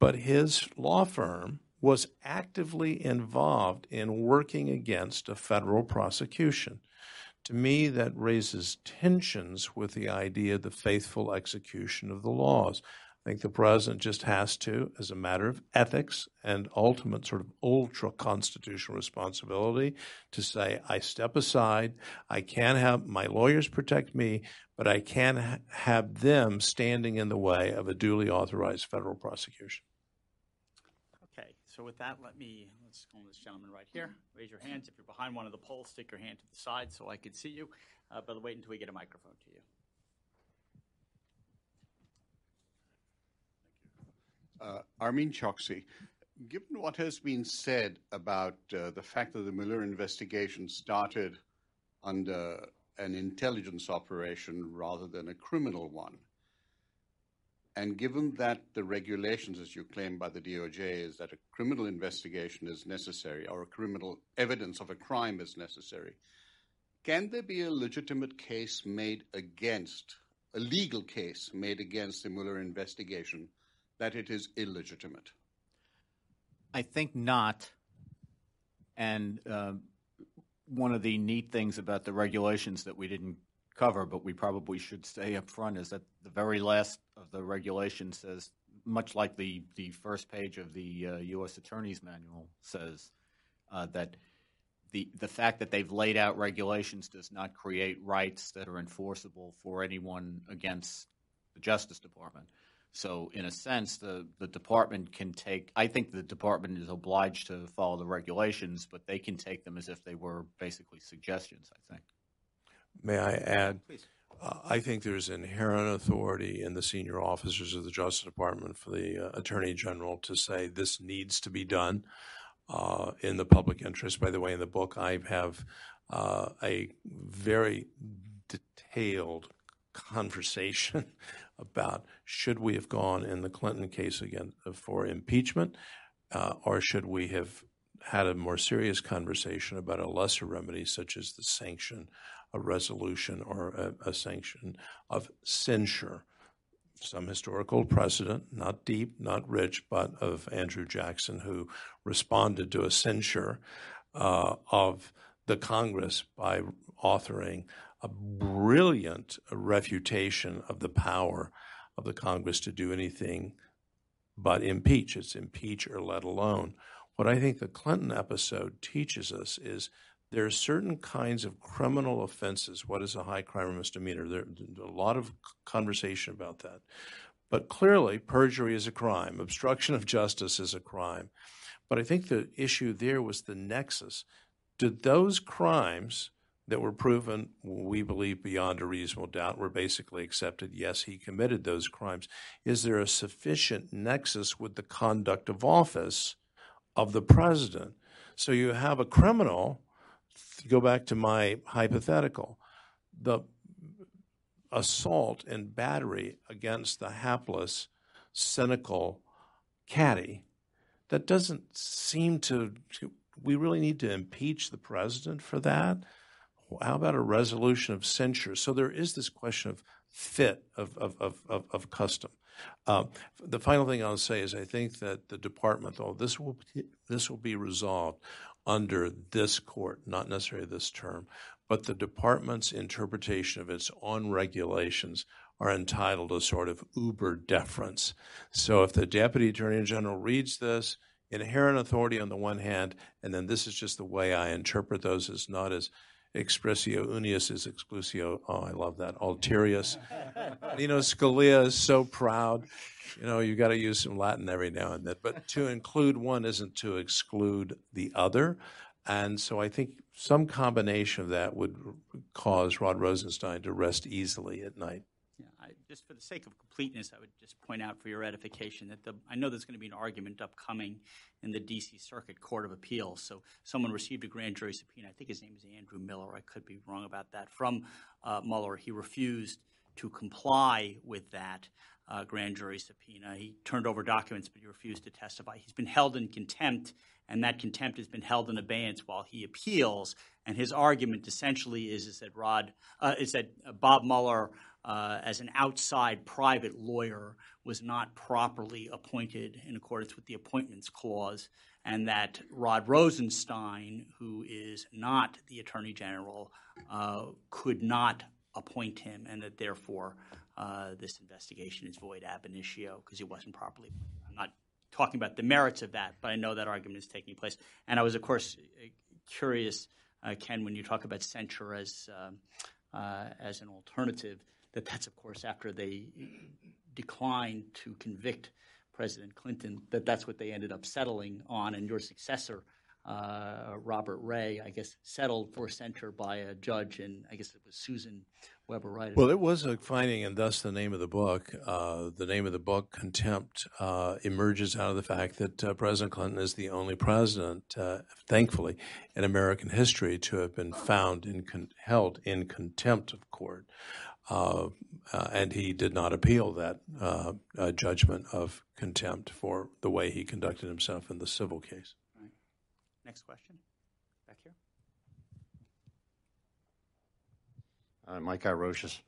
But his law firm was actively involved in working against a federal prosecution. To me, that raises tensions with the idea of the faithful execution of the laws. I think the president just has to, as a matter of ethics and ultimate sort of ultra constitutional responsibility, to say, I step aside. I can have my lawyers protect me, but I can ha- have them standing in the way of a duly authorized federal prosecution. Okay, so with that, let me let's go to this gentleman right here. Raise your hands if you're behind one of the poles. Stick your hand to the side so I can see you. Uh, but wait until we get a microphone to you. Uh, Armin Choksi, given what has been said about uh, the fact that the Mueller investigation started under an intelligence operation rather than a criminal one, and given that the regulations, as you claim by the DOJ, is that a criminal investigation is necessary or a criminal evidence of a crime is necessary, can there be a legitimate case made against, a legal case made against the Mueller investigation that it is illegitimate? I think not. And uh, one of the neat things about the regulations that we didn't cover, but we probably should stay up front, is that the very last of the regulation says, much like the, the first page of the uh, U.S. Attorney's Manual says, uh, that the, the fact that they've laid out regulations does not create rights that are enforceable for anyone against the Justice Department. So, in a sense, the, the department can take, I think the department is obliged to follow the regulations, but they can take them as if they were basically suggestions, I think. May I add? Please. Uh, I think there's inherent authority in the senior officers of the Justice Department for the uh, Attorney General to say this needs to be done uh, in the public interest. By the way, in the book, I have uh, a very detailed conversation about should we have gone in the Clinton case again for impeachment, uh, or should we have had a more serious conversation about a lesser remedy, such as the sanction, a resolution, or a, a sanction of censure. Some historical precedent, not deep, not rich, but of Andrew Jackson, who responded to a censure uh, of the Congress by authoring a brilliant refutation of the power of the Congress to do anything but impeach. It's impeach or let alone. What I think the Clinton episode teaches us is there are certain kinds of criminal offenses. What is a high crime or misdemeanor? There's a lot of conversation about that. But clearly, perjury is a crime, obstruction of justice is a crime. But I think the issue there was the nexus. Did those crimes that were proven, we believe beyond a reasonable doubt, were basically accepted? Yes, he committed those crimes. Is there a sufficient nexus with the conduct of office of the president? So you have a criminal, go back to my hypothetical, the assault and battery against the hapless, cynical caddy. That doesn't seem to, we really need to impeach the president for that. How about a resolution of censure? So there is this question of fit of, of, of, of, custom. Uh, the final thing I'll say is I think that the department, though, this will this will be resolved under this court, not necessarily this term, but the department's interpretation of its own regulations are entitled to sort of uber deference. So if the deputy attorney general reads this, inherent authority on the one hand, and then this is just the way I interpret those as not as expressio unius is exclusio. Oh, I love that. Alterius. you know, Scalia is so proud. You know, you've got to use some Latin every now and then. But to include one isn't to exclude the other. And so I think some combination of that would cause Rod Rosenstein to rest easily at night. Just for the sake of completeness, I would just point out for your edification that the, I know there's going to be an argument upcoming in the D.C. Circuit Court of Appeals. So someone received a grand jury subpoena. I think his name is Andrew Miller. I could be wrong about that. From uh, Mueller, he refused to comply with that uh, grand jury subpoena. He turned over documents, but he refused to testify. He's been held in contempt and that contempt has been held in abeyance while he appeals. And his argument essentially is, is that Rod uh, is that Bob Mueller, uh, as an outside private lawyer, was not properly appointed in accordance with the appointments clause, and that Rod Rosenstein, who is not the attorney general, uh, could not appoint him, and that therefore uh, this investigation is void ab initio because he wasn't properly. I'm not talking about the merits of that, but I know that argument is taking place. And I was, of course, curious, uh, Ken, when you talk about censure as uh, uh, as an alternative, that that's, of course, after they declined to convict President Clinton, that that's what they ended up settling on, and your successor. Uh, Robert Ray, I guess, settled for censure by a judge, and I guess it was Susan Weber Wright. Well, it was a finding, and thus the name of the book. Uh, the name of the book, Contempt, uh, emerges out of the fact that uh, President Clinton is the only president, uh, thankfully, in American history to have been found in con- held in contempt of court. Uh, uh, and he did not appeal that judgment of contempt for the way he conducted himself in the civil case. Right. Next question. Back here. Uh, Mike Iroshis.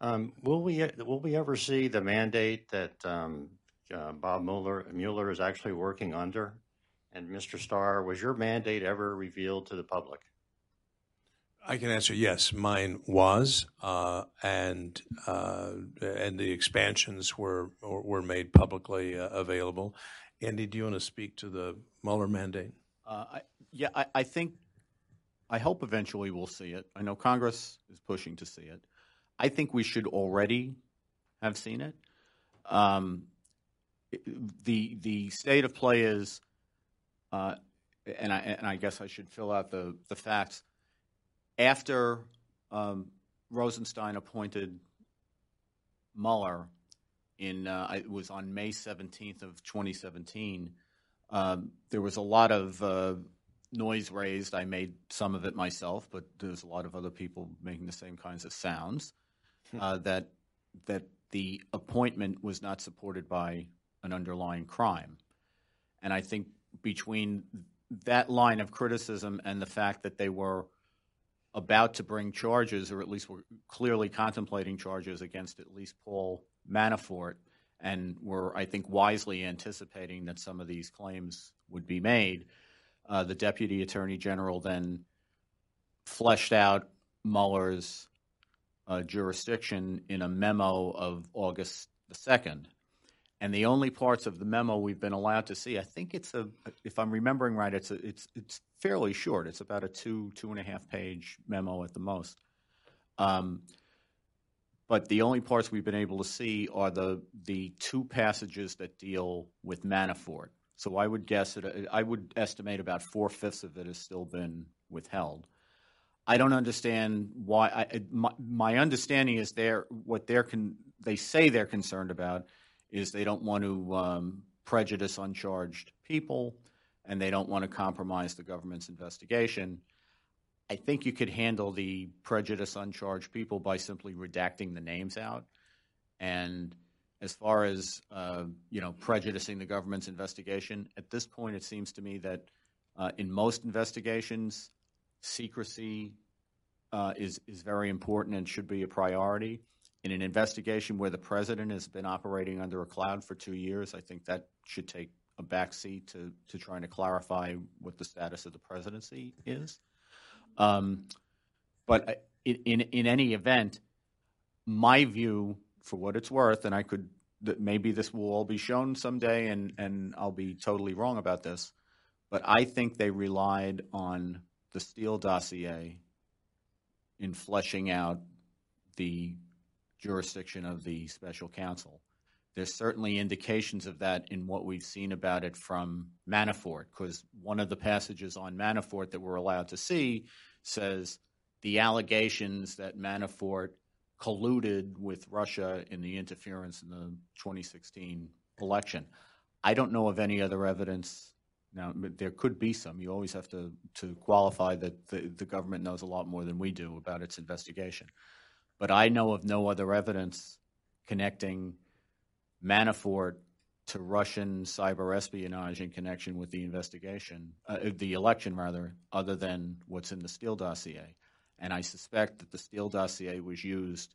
Um, will we will we ever see the mandate that um, uh, Bob Mueller Mueller is actually working under? And Mr. Starr, was your mandate ever revealed to the public? I can answer yes. Mine was, uh, and uh, and the expansions were were made publicly uh, available. Andy, do you want to speak to the Mueller mandate? Uh, I, yeah, I, I think I hope eventually we'll see it. I know Congress is pushing to see it. I think we should already have seen it. Um, the the state of play is, uh, and I and I guess I should fill out the the facts. After um, Rosenstein appointed Mueller in uh, it was on May seventeenth of twenty seventeen. Um, there was a lot of uh, noise raised. I made some of it myself, but there's a lot of other people making the same kinds of sounds. Hmm. Uh, that that the appointment was not supported by an underlying crime, and I think between that line of criticism and the fact that they were about to bring charges, or at least were clearly contemplating charges against at least Paul Manafort, and were, I think, wisely anticipating that some of these claims would be made. Uh, the deputy attorney general then fleshed out Mueller's uh, jurisdiction in a memo of August the 2nd. And the only parts of the memo we've been allowed to see, I think it's a, if I'm remembering right, it's a, it's it's fairly short. It's about a two two and a half page memo at the most. Um, but the only parts we've been able to see are the the two passages that deal with Manafort. So I would guess that I would estimate about four fifths of it has still been withheld. I don't understand why. I, my, my understanding is they're what they're con, they say they're concerned about is they don't want to um, prejudice uncharged people, and they don't want to compromise the government's investigation. I think you could handle the prejudice uncharged people by simply redacting the names out. And as far as uh, you know, prejudicing the government's investigation, at this point, it seems to me that uh, in most investigations, secrecy uh, is is very important and should be a priority. In an investigation where the president has been operating under a cloud for two years, I think that should take a backseat to to trying to clarify what the status of the presidency is. Um, but in, in in any event, my view, for what it's worth, and I could that maybe this will all be shown someday, and and I'll be totally wrong about this, but I think they relied on the Steele dossier in fleshing out the jurisdiction of the special counsel. There's certainly indications of that in what we've seen about it from Manafort, because one of the passages on Manafort that we're allowed to see says the allegations that Manafort colluded with Russia in the interference in the 2016 election. I don't know of any other evidence now, there could be some. You always have to, to qualify that the, the government knows a lot more than we do about its investigation. But I know of no other evidence connecting Manafort to Russian cyber espionage in connection with the investigation, uh, the election rather, other than what's in the Steele dossier. And I suspect that the Steele dossier was used.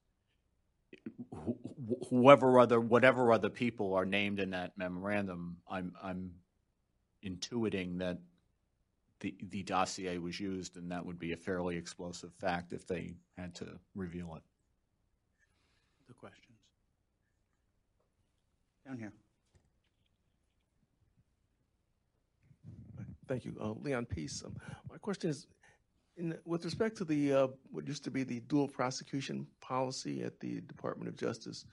Wh- whoever other, whatever other people are named in that memorandum, I'm, I'm intuiting that the, the dossier was used, and that would be a fairly explosive fact if they had to reveal it. The questions? Down here. Thank you. Uh, Leon Peace. Um, my question is, in, with respect to the uh, what used to be the dual prosecution policy at the Department of Justice,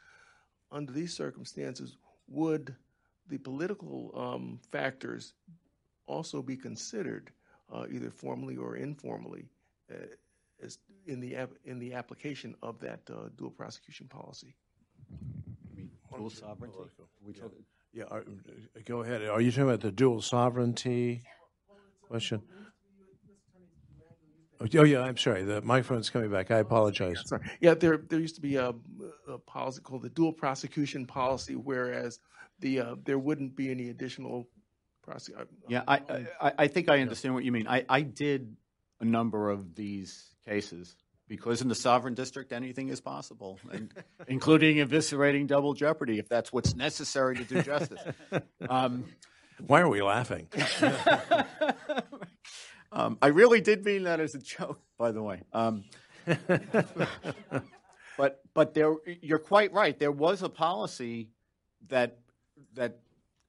under these circumstances, would the political um, factors also be considered, uh, either formally or informally, uh, as in the in the application of that uh, dual prosecution policy? Dual sovereignty? Yeah, yeah are, go ahead. Are you talking about the dual sovereignty question? Oh, yeah, I'm sorry. The microphone's coming back. I apologize. Yeah, sorry. Yeah, there there used to be a, a policy called the dual prosecution policy, whereas the uh, there wouldn't be any additional prosecution. Yeah, I, I, I think I understand what you mean. I, I did a number of these cases because in the sovereign district anything is possible, and including eviscerating double jeopardy if that's what's necessary to do justice. Um, Why are we laughing? um, I really did mean that as a joke, by the way. Um, but but there, you're quite right. There was a policy that that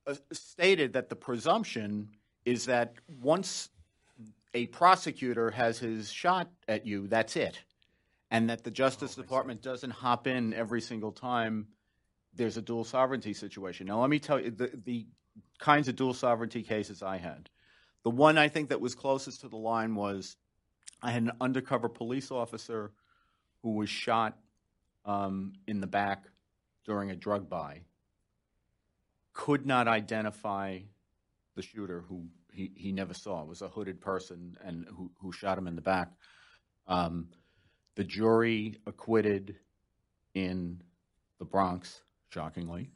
uh, stated that the presumption is that once a prosecutor has his shot at you, that's it, and that the Justice oh, Department doesn't hop in every single time there's a dual sovereignty situation. Now, let me tell you the, the kinds of dual sovereignty cases I had. The one I think that was closest to the line was I had an undercover police officer who was shot um, in the back during a drug buy could not identify the shooter who he, he never saw. It was a hooded person and who, who shot him in the back. Um, the jury acquitted in the Bronx, shockingly,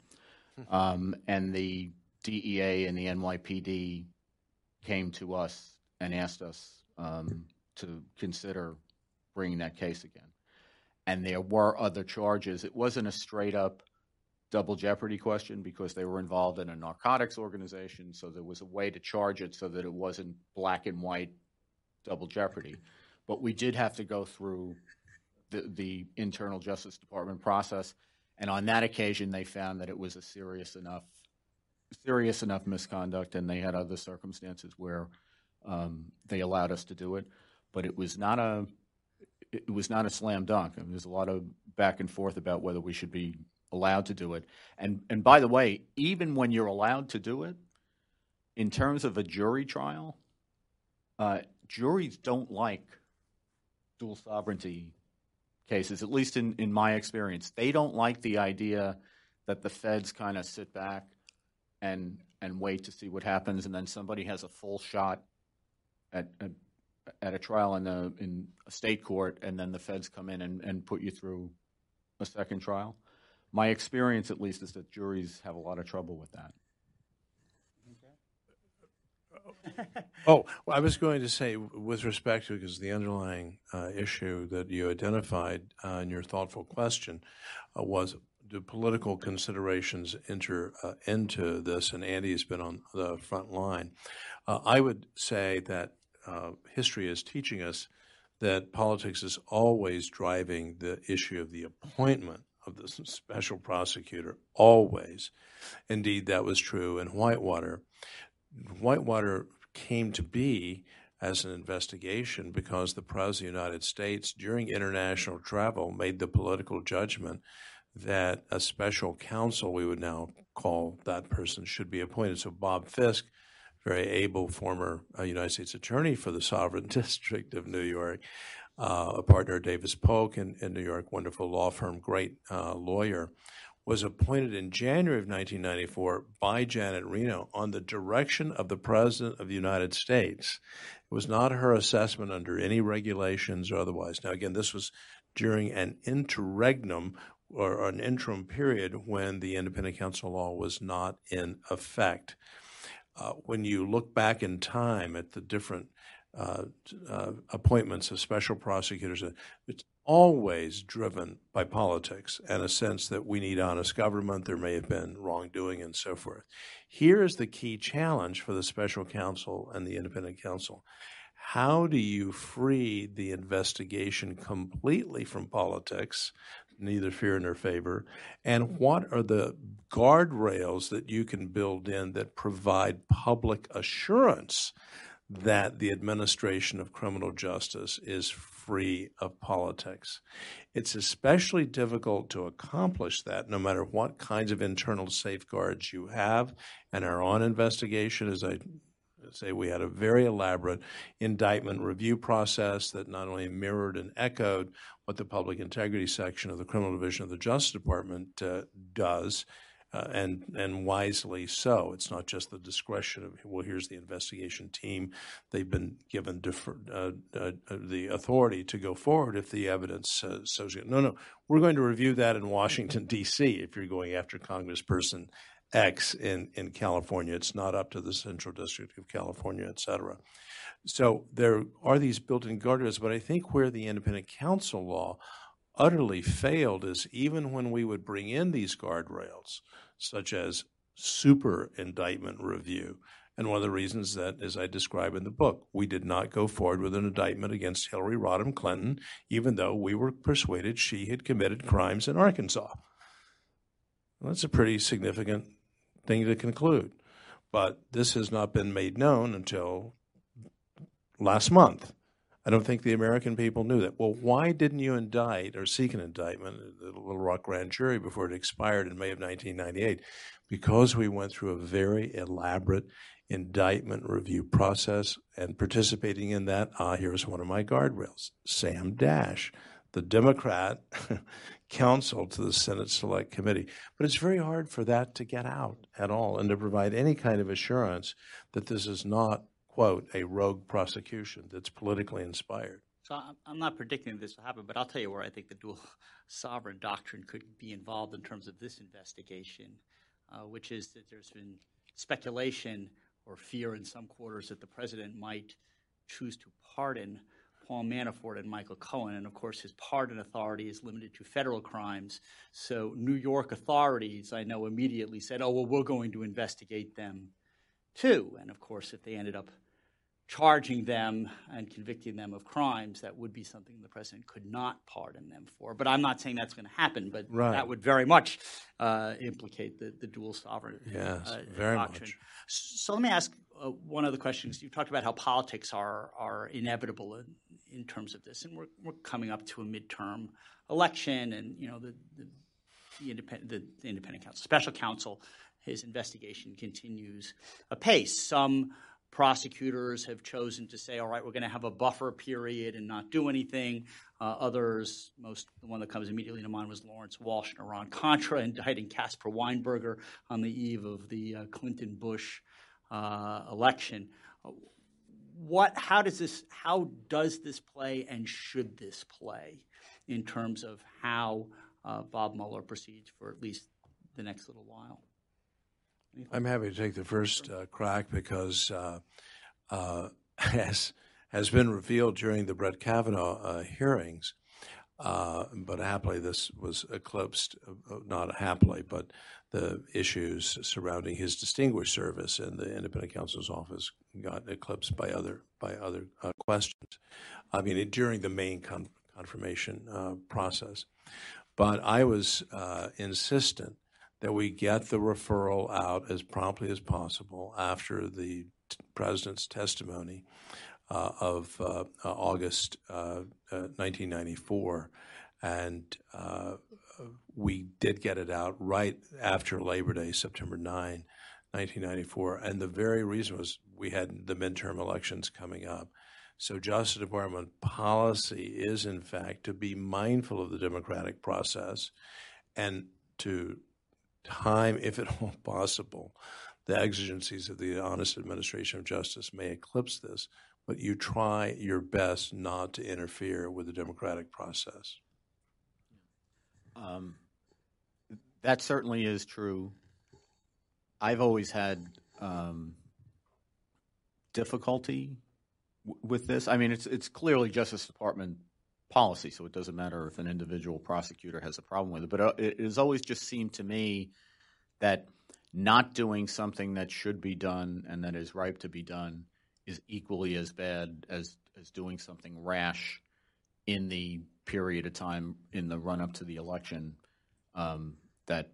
um, and the DEA and the NYPD came to us and asked us um, to consider bringing that case again. And there were other charges. It wasn't a straight up double jeopardy question because they were involved in a narcotics organization. So there was a way to charge it so that it wasn't black and white double jeopardy. But we did have to go through the, the internal Justice Department process. And on that occasion, they found that it was a serious enough serious enough misconduct, and they had other circumstances where um, they allowed us to do it. But it was not a it, was not a slam dunk. I mean, there's a lot of back and forth about whether we should be allowed to do it. And and by the way, even when you're allowed to do it, in terms of a jury trial, uh, juries don't like dual sovereignty cases, at least in, in my experience. They don't like the idea that the feds kind of sit back and and wait to see what happens, and then somebody has a full shot at, at at a trial in a in a state court, and then the feds come in and, and put you through a second trial. My experience, at least, is that juries have a lot of trouble with that. Oh, well, I was going to say, with respect to because the underlying uh, issue that you identified uh, in your thoughtful question uh, was do political considerations enter uh, into this? And Andy has been on the front line. Uh, I would say that uh, history is teaching us that politics is always driving the issue of the appointment of the special prosecutor. Always, indeed, that was true in Whitewater. Whitewater came to be as an investigation because the President of the United States, during international travel, made the political judgment that a special counsel, we would now call that person, should be appointed. So Bob Fiske, very able former uh, United States Attorney for the Sovereign District of New York, uh, a partner of Davis Polk in, in New York, wonderful law firm, great uh, lawyer, was appointed in January of 1994 by Janet Reno on the direction of the President of the United States. It was not her assessment under any regulations or otherwise. Now, again, this was during an interregnum or an interim period when the independent counsel law was not in effect. Uh, when you look back in time at the different uh, uh, appointments of special prosecutors, it's always driven by politics and a sense that we need honest government, there may have been wrongdoing, and so forth. Here is the key challenge for the special counsel and the independent counsel. How do you free the investigation completely from politics, neither fear nor favor? And what are the guardrails that you can build in that provide public assurance that the administration of criminal justice is free of politics. It's especially difficult to accomplish that no matter what kinds of internal safeguards you have. And our own investigation, as I say, we had a very elaborate indictment review process that not only mirrored and echoed what the public integrity section of the criminal division of the Justice Department uh, does uh, and and wisely so. It's not just the discretion of well, here's the investigation team. They've been given uh, uh, the authority to go forward if the evidence uh, it. No, no, we're going to review that in Washington D.C. If you're going after Congressperson X in in California, it's not up to the Central District of California, et cetera. So there are these built-in guardrails, but I think where the independent counsel law utterly failed is even when we would bring in these guardrails, such as super indictment review. And one of the reasons that, as I describe in the book, we did not go forward with an indictment against Hillary Rodham Clinton, even though we were persuaded she had committed crimes in Arkansas. Well, that's a pretty significant thing to conclude. But this has not been made known until last month. I don't think the American people knew that. Well, why didn't you indict or seek an indictment the Little Rock grand jury before it expired in May of 1998? Because we went through a very elaborate indictment review process and participating in that, ah, here's one of my guardrails Sam Dash, the Democrat counsel to the Senate Select Committee. But it's very hard for that to get out at all and to provide any kind of assurance that this is not quote, a rogue prosecution that's politically inspired. So I'm not predicting this will happen, but I'll tell you where I think the dual sovereign doctrine could be involved in terms of this investigation, uh, which is that there's been speculation or fear in some quarters that the president might choose to pardon Paul Manafort and Michael Cohen. And of course, his pardon authority is limited to federal crimes. So New York authorities, I know, immediately said, oh, well, we're going to investigate them too. And of course, if they ended up charging them and convicting them of crimes, that would be something the president could not pardon them for. But I'm not saying that's going to happen, but right. that would very much uh, implicate the, the dual sovereign yes, uh, very doctrine. Much. So let me ask uh, one of the questions. You talked about how politics are, are inevitable in, in terms of this, and we're we're coming up to a midterm election, and you know the the, the independent the, the independent counsel, special counsel, his investigation continues apace. Some prosecutors have chosen to say, all right, we're going to have a buffer period and not do anything. Uh, others, most the one that comes immediately to mind was Lawrence Walsh and Iran Contra indicting Caspar Weinberger on the eve of the uh, Clinton Bush uh, election. What? How does this? How does this play, and should this play, in terms of how uh, Bob Mueller proceeds for at least the next little while? I'm happy to take the first uh, crack because, uh, uh, as has been revealed during the Brett Kavanaugh uh, hearings, uh, but happily this was eclipsed, uh, not happily, but the issues surrounding his distinguished service in the independent counsel's office got eclipsed by other by other questions. I mean, during the main con- confirmation process. But I was insistent that we get the referral out as promptly as possible after the t- president's testimony uh, of uh, uh August 1994. Uh, uh, and we did get it out right after Labor Day, September 9, 1994. And the very reason was we had the midterm elections coming up. So, Justice Department policy is, in fact, to be mindful of the democratic process and to time, if at all possible, the exigencies of the honest administration of justice may eclipse this, but you try your best not to interfere with the democratic process. Um, that certainly is true. I've always had um, difficulty w- with this. I mean, it's it's clearly Justice Department policy, so it doesn't matter if an individual prosecutor has a problem with it. But uh, it has always just seemed to me that not doing something that should be done and that is ripe to be done is equally as bad as, as doing something rash in the period of time in the run up to the election um, that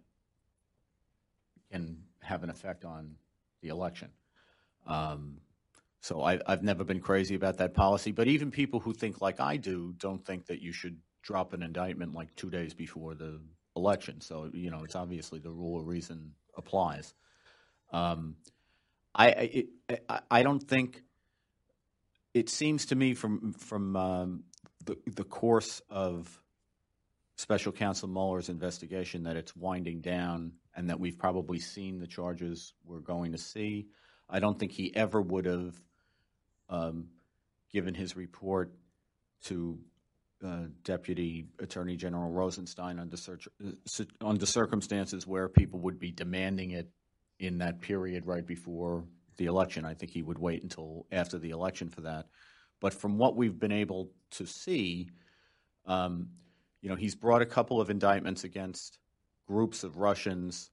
can have an effect on the election. Um, so I, have never been crazy about that policy. But even people who think like I do don't think that you should drop an indictment like two days before the election. So you know, it's obviously the rule of reason applies. Um, I I, I don't think it seems to me from from um, the the course of Special Counsel Mueller's investigation that it's winding down and that we've probably seen the charges we're going to see. I don't think he ever would have um, given his report to uh, Deputy Attorney General Rosenstein under, search, uh, under circumstances where people would be demanding it in that period right before the election. I think he would wait until after the election for that. But from what we've been able to see, um, you know, he's brought a couple of indictments against groups of Russians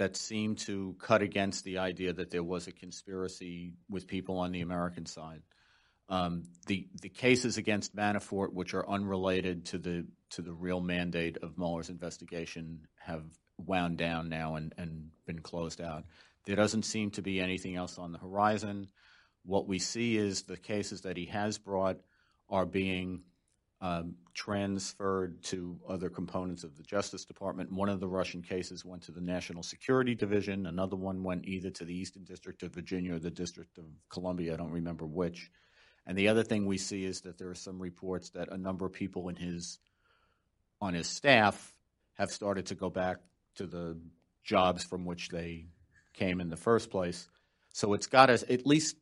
that seem to cut against the idea that there was a conspiracy with people on the American side. Um, the the cases against Manafort, which are unrelated to the to the real mandate of Mueller's investigation, have wound down now and, and been closed out. There doesn't seem to be anything else on the horizon. What we see is the cases that he has brought are being um, transferred to other components of the Justice Department. One of the Russian cases went to the National Security Division. Another one went either to the Eastern District of Virginia or the District of Columbia. I don't remember which. And the other thing we see is that there are some reports that a number of people in his on his staff have started to go back to the jobs from which they came in the first place. So it's got us at least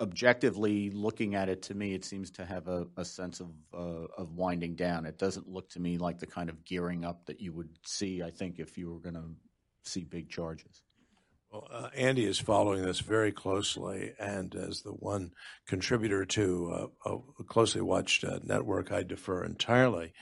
objectively looking at it, to me, it seems to have a, a sense of uh, of winding down. It doesn't look to me like the kind of gearing up that you would see. I think if you were going to see big charges. Well, uh, Andy is following this very closely, and as the one contributor to uh, a closely watched uh, network, I defer entirely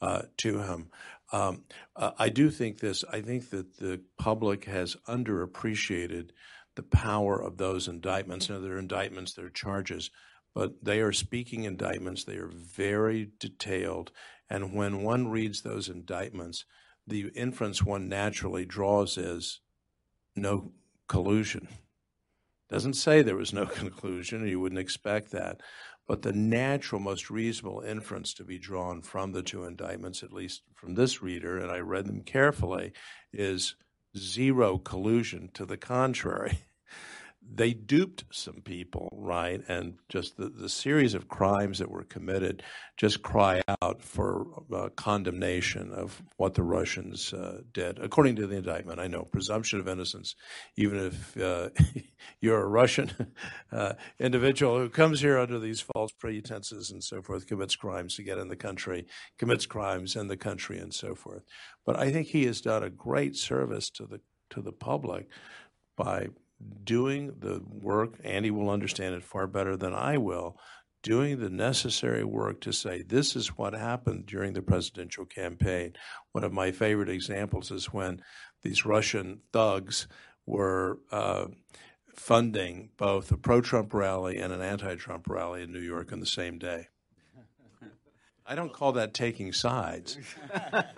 uh, to him. Um, uh, I do think this. I think that the public has underappreciated the power of those indictments. Now, they're indictments, they're charges, but they are speaking indictments. They are very detailed. And when one reads those indictments, the inference one naturally draws is no collusion. Doesn't say there was no conclusion, you wouldn't expect that. But the natural, most reasonable inference to be drawn from the two indictments, at least from this reader, and I read them carefully, is zero collusion. To the contrary, they duped some people, right? And just the, the series of crimes that were committed just cry out for uh, condemnation of what the Russians uh, did, according to the indictment. I know presumption of innocence, even if uh, you're a Russian uh, individual who comes here under these false pretenses and so forth, commits crimes to get in the country, commits crimes in the country, and so forth. But I think he has done a great service to the to the public by doing the work, Andy will understand it far better than I will, doing the necessary work to say this is what happened during the presidential campaign. One of my favorite examples is when these Russian thugs were uh, funding both a pro Trump rally and an anti Trump rally in New York on the same day. I don't call that taking sides.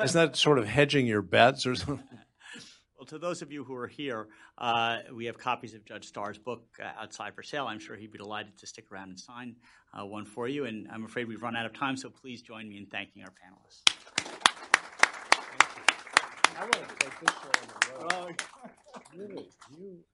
Isn't that sort of hedging your bets or something? Well, to those of you who are here, uh, we have copies of Judge Starr's book uh, outside for sale. I'm sure he'd be delighted to stick around and sign uh, one for you. And I'm afraid we've run out of time, so please join me in thanking our panelists. I want to take this show on the road. Really, you